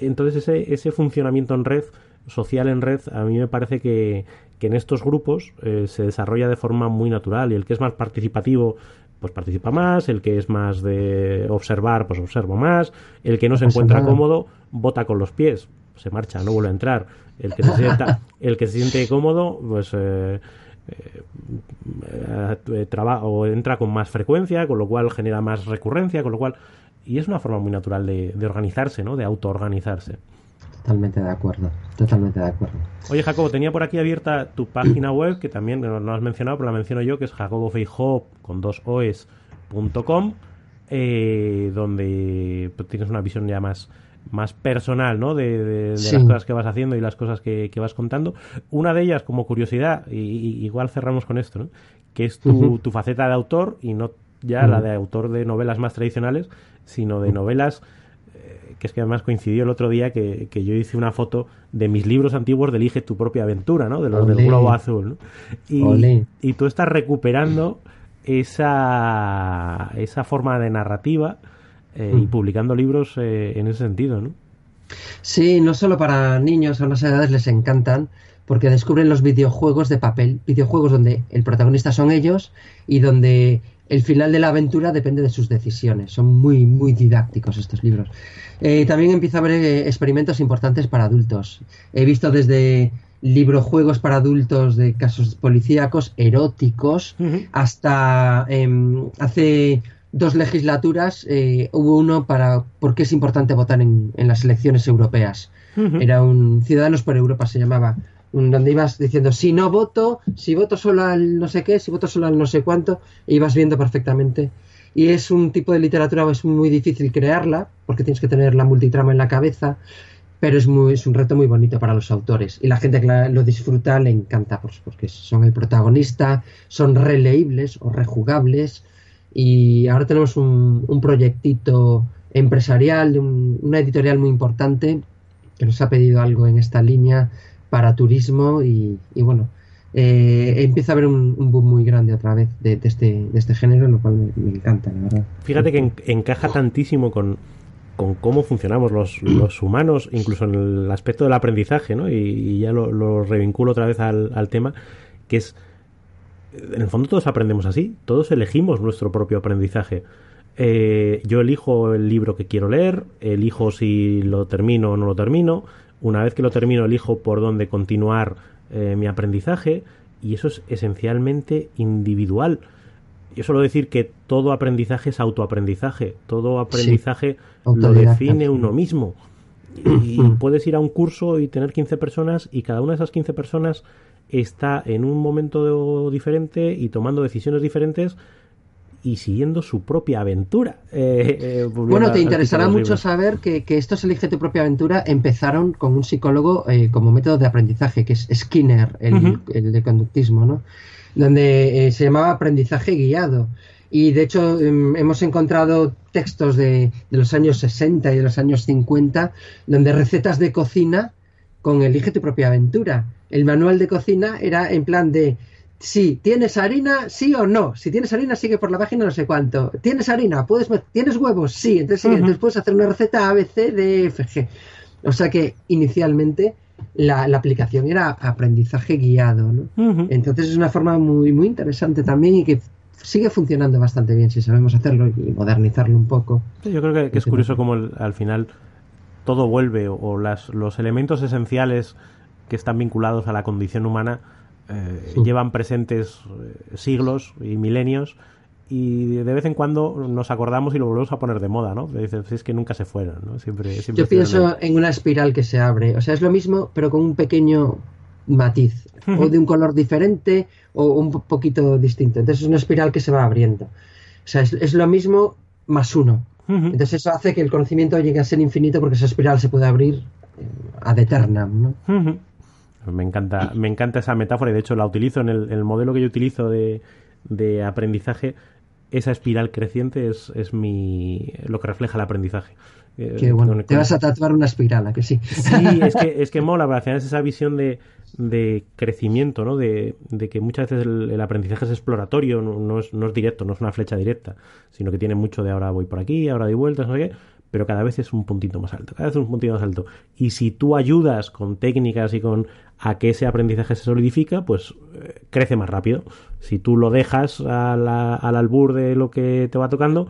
Entonces ese, ese funcionamiento en red, social en red, a mí me parece que, que en estos grupos eh, se desarrolla de forma muy natural y el que es más participativo pues participa más, el que es más de observar pues observa más, el que no, se encuentra cómodo vota con los pies, se marcha, no vuelve a entrar, el que se sienta, el que se siente cómodo pues eh, eh, o entra con más frecuencia, con lo cual genera más recurrencia, con lo cual y es una forma muy natural de, de organizarse, ¿no? De autoorganizarse. Totalmente de acuerdo, totalmente de acuerdo. Oye, Jacobo, tenía por aquí abierta tu página web, que también no, has mencionado, pero la menciono yo, que es jacobofeijo con dos oes.com, eh, donde pues, tienes una visión ya más, más personal, ¿no? De, las cosas que vas haciendo y las cosas que, vas contando. Una de ellas, como curiosidad, y, igual cerramos con esto, ¿no? Que es tu, tu faceta de autor y no ya la de autor de novelas más tradicionales, sino de novelas que es que además coincidió el otro día que, yo hice una foto de mis libros antiguos de Elige tu propia aventura, ¿no? De los del globo azul, Y, tú estás recuperando esa, esa forma de narrativa eh, y mm. publicando libros eh, en ese sentido, ¿no? Sí, no solo para niños a unas edades les encantan, porque descubren los videojuegos de papel, videojuegos donde el protagonista son ellos y donde el final de la aventura depende de sus decisiones. Son muy, muy didácticos estos libros. Eh, también empieza a haber eh, experimentos importantes para adultos. He visto desde libros juegos para adultos de casos policíacos, eróticos, hasta em, hace dos legislaturas eh, hubo uno para por qué es importante votar en, las elecciones europeas. Era un Ciudadanos por Europa se llamaba donde ibas diciendo si no voto, si voto solo al no sé qué, si voto solo al no sé cuánto, e ibas viendo perfectamente. Y es un tipo de literatura es muy difícil crearla, porque tienes que tener la multitrama en la cabeza, pero es, muy, es un reto muy bonito para los autores. Y la gente que lo disfruta le encanta, pues, porque son el protagonista, son releíbles o rejugables. Y ahora tenemos un, un proyectito empresarial de una editorial muy importante que nos ha pedido algo en esta línea para turismo y, bueno, eh, empieza a haber un, boom muy grande otra vez de, este, de este género, lo cual me, encanta, la verdad. Fíjate que encaja tantísimo con, con cómo funcionamos los, los, humanos, incluso en el aspecto del aprendizaje, ¿no? Y, ya lo, revinculo otra vez al, al, tema, que es, en el fondo todos aprendemos así, todos elegimos nuestro propio aprendizaje. Eh, yo elijo el libro que quiero leer, elijo si lo termino o no lo termino, una vez que lo termino, elijo por dónde continuar eh, mi aprendizaje y eso es esencialmente individual. Yo suelo decir que todo aprendizaje es autoaprendizaje, todo aprendizaje lo define uno mismo. Y puedes ir a un curso y tener 15 personas y cada una de esas 15 personas está en un momento diferente y tomando decisiones diferentes y siguiendo su propia aventura. Eh, eh, bueno, te interesará mucho saber que, que, estos Elige tu propia aventura empezaron con un psicólogo eh, como método de aprendizaje, que es Skinner, el, el de conductismo, ¿no? donde se llamaba aprendizaje guiado. Y de hecho em, hemos encontrado textos de, de, los años 60 y de los años 50 donde recetas de cocina con Elige tu propia aventura. El manual de cocina era en plan de Sí, ¿tienes harina? Sí o no. Si tienes harina, sigue por la página no sé cuánto. ¿Tienes harina? ¿Puedes, ¿Tienes huevos? Sí. Entonces, puedes hacer una receta A, B, C, D, F, G. O sea que inicialmente la, aplicación era aprendizaje guiado. ¿no? Entonces es una forma muy, muy interesante también y que sigue funcionando bastante bien si sabemos hacerlo y modernizarlo un poco. yo creo que, es curioso como al final todo vuelve o, las, los elementos esenciales que están vinculados a la condición humana eh, llevan presentes eh, siglos y milenios y de vez en cuando nos acordamos y lo volvemos a poner de moda, ¿no? Dices, es que nunca se fueron, ¿no? Siempre, Yo pienso en una espiral que se abre, o sea, es lo mismo, pero con un pequeño matiz, o de un color diferente o un poquito distinto. Entonces es una espiral que se va abriendo. O sea, es, lo mismo más uno. Entonces eso hace que el conocimiento llegue a ser infinito porque esa espiral se puede abrir eh, ad eternam, ¿no? Me encanta, me encanta esa metáfora y de hecho la utilizo en el, modelo que yo utilizo de, de, aprendizaje. Esa espiral creciente es, es mi, lo que refleja el aprendizaje. Eh, Qué bueno. Te vas a tatuar una espiral, ¿a que sí? Sí, es que, es que mola, al final es esa visión de, de crecimiento, ¿no? De, de, que muchas veces el, aprendizaje es exploratorio, no, es, no, es, directo, no es una flecha directa, sino que tiene mucho de ahora voy por aquí, ahora doy vueltas, no sé qué, pero cada vez es un puntito más alto, cada vez es un puntito más alto. Y si tú ayudas con técnicas y con a que ese aprendizaje se solidifica, pues eh, crece más rápido. Si tú lo dejas al albur de lo que te va tocando,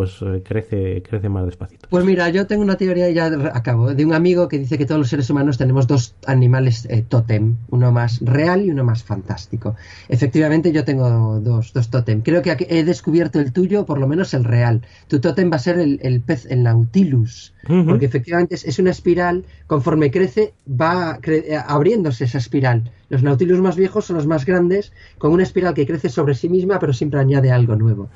pues eh, crece, crece más despacito. Pues mira, yo tengo una teoría, y ya acabo, de un amigo que dice que todos los seres humanos tenemos dos animales eh, tótem, uno más real y uno más fantástico. Efectivamente, yo tengo dos, dos tótem. Creo que he descubierto el tuyo, por lo menos el real. Tu tótem va a ser el, pez, el nautilus, porque efectivamente es, una espiral, conforme crece, va eh, abriéndose esa espiral. Los nautilus más viejos son los más grandes, con una espiral que crece sobre sí misma, pero siempre añade algo nuevo.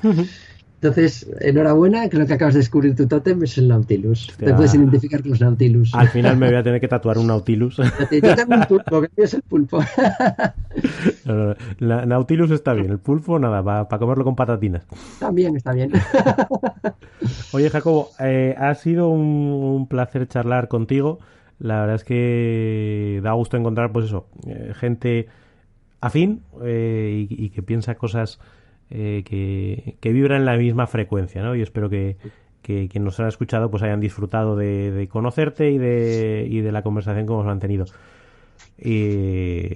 Entonces, enhorabuena, creo que acabas de descubrir tu tótem, es el Nautilus. Te puedes identificar con los Nautilus. Al final me voy a tener que tatuar un Nautilus. Yo tengo un pulpo, que es el pulpo. Nautilus está bien, el pulpo nada, para comerlo con patatinas. También está bien. Oye, Jacobo, eh, ha sido un, placer charlar contigo. La verdad es que da gusto encontrar, pues eso, eh, gente afín eh, y que piensa cosas eh, que, que vibran en la misma frecuencia, ¿no? Y espero que, que quien nos haya escuchado pues hayan disfrutado de, conocerte y de, y de la conversación que hemos mantenido. Y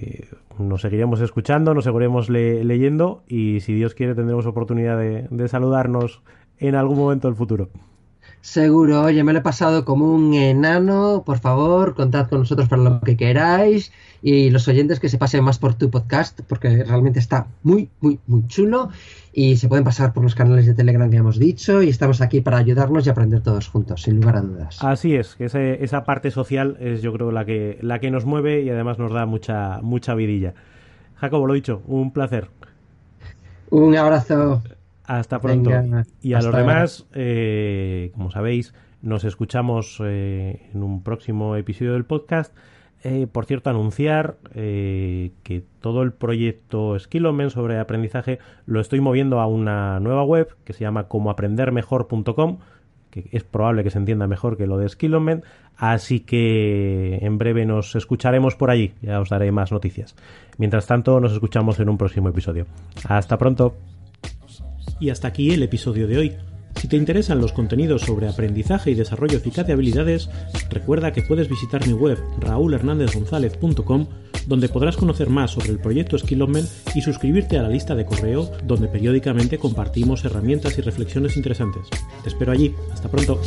nos seguiremos escuchando, nos seguiremos leyendo y si Dios quiere tendremos oportunidad de, saludarnos en algún momento del futuro. Seguro, oye, me lo he pasado como un enano. Por favor, contad con nosotros para lo que queráis. Y los oyentes que se pasen más por tu podcast, porque realmente está muy, muy, muy chulo. Y se pueden pasar por los canales de Telegram que hemos dicho. Y estamos aquí para ayudarnos y aprender todos juntos, sin lugar a dudas. Así es, que esa parte social es yo creo la que, la que nos mueve y además nos da mucha, mucha vidilla. Jacobo, lo dicho, un placer. Un abrazo. Hasta pronto. y a los demás, eh, como sabéis, nos escuchamos eh, en un próximo episodio del podcast. Eh, por cierto, anunciar que todo el proyecto Skillomen sobre aprendizaje lo estoy moviendo a una nueva web que se llama comoaprendermejor.com que es probable que se entienda mejor que lo de Skillomen, así que en breve nos escucharemos por allí, ya os daré más noticias. Mientras tanto, nos escuchamos en un próximo episodio. Hasta pronto. Y hasta aquí el episodio de hoy. Si te interesan los contenidos sobre aprendizaje y desarrollo eficaz de habilidades, recuerda que puedes visitar mi web raulhernandezgonzalez.com donde podrás conocer más sobre el proyecto Skillopment y suscribirte a la lista de correo donde periódicamente compartimos herramientas y reflexiones interesantes. Te espero allí. Hasta pronto.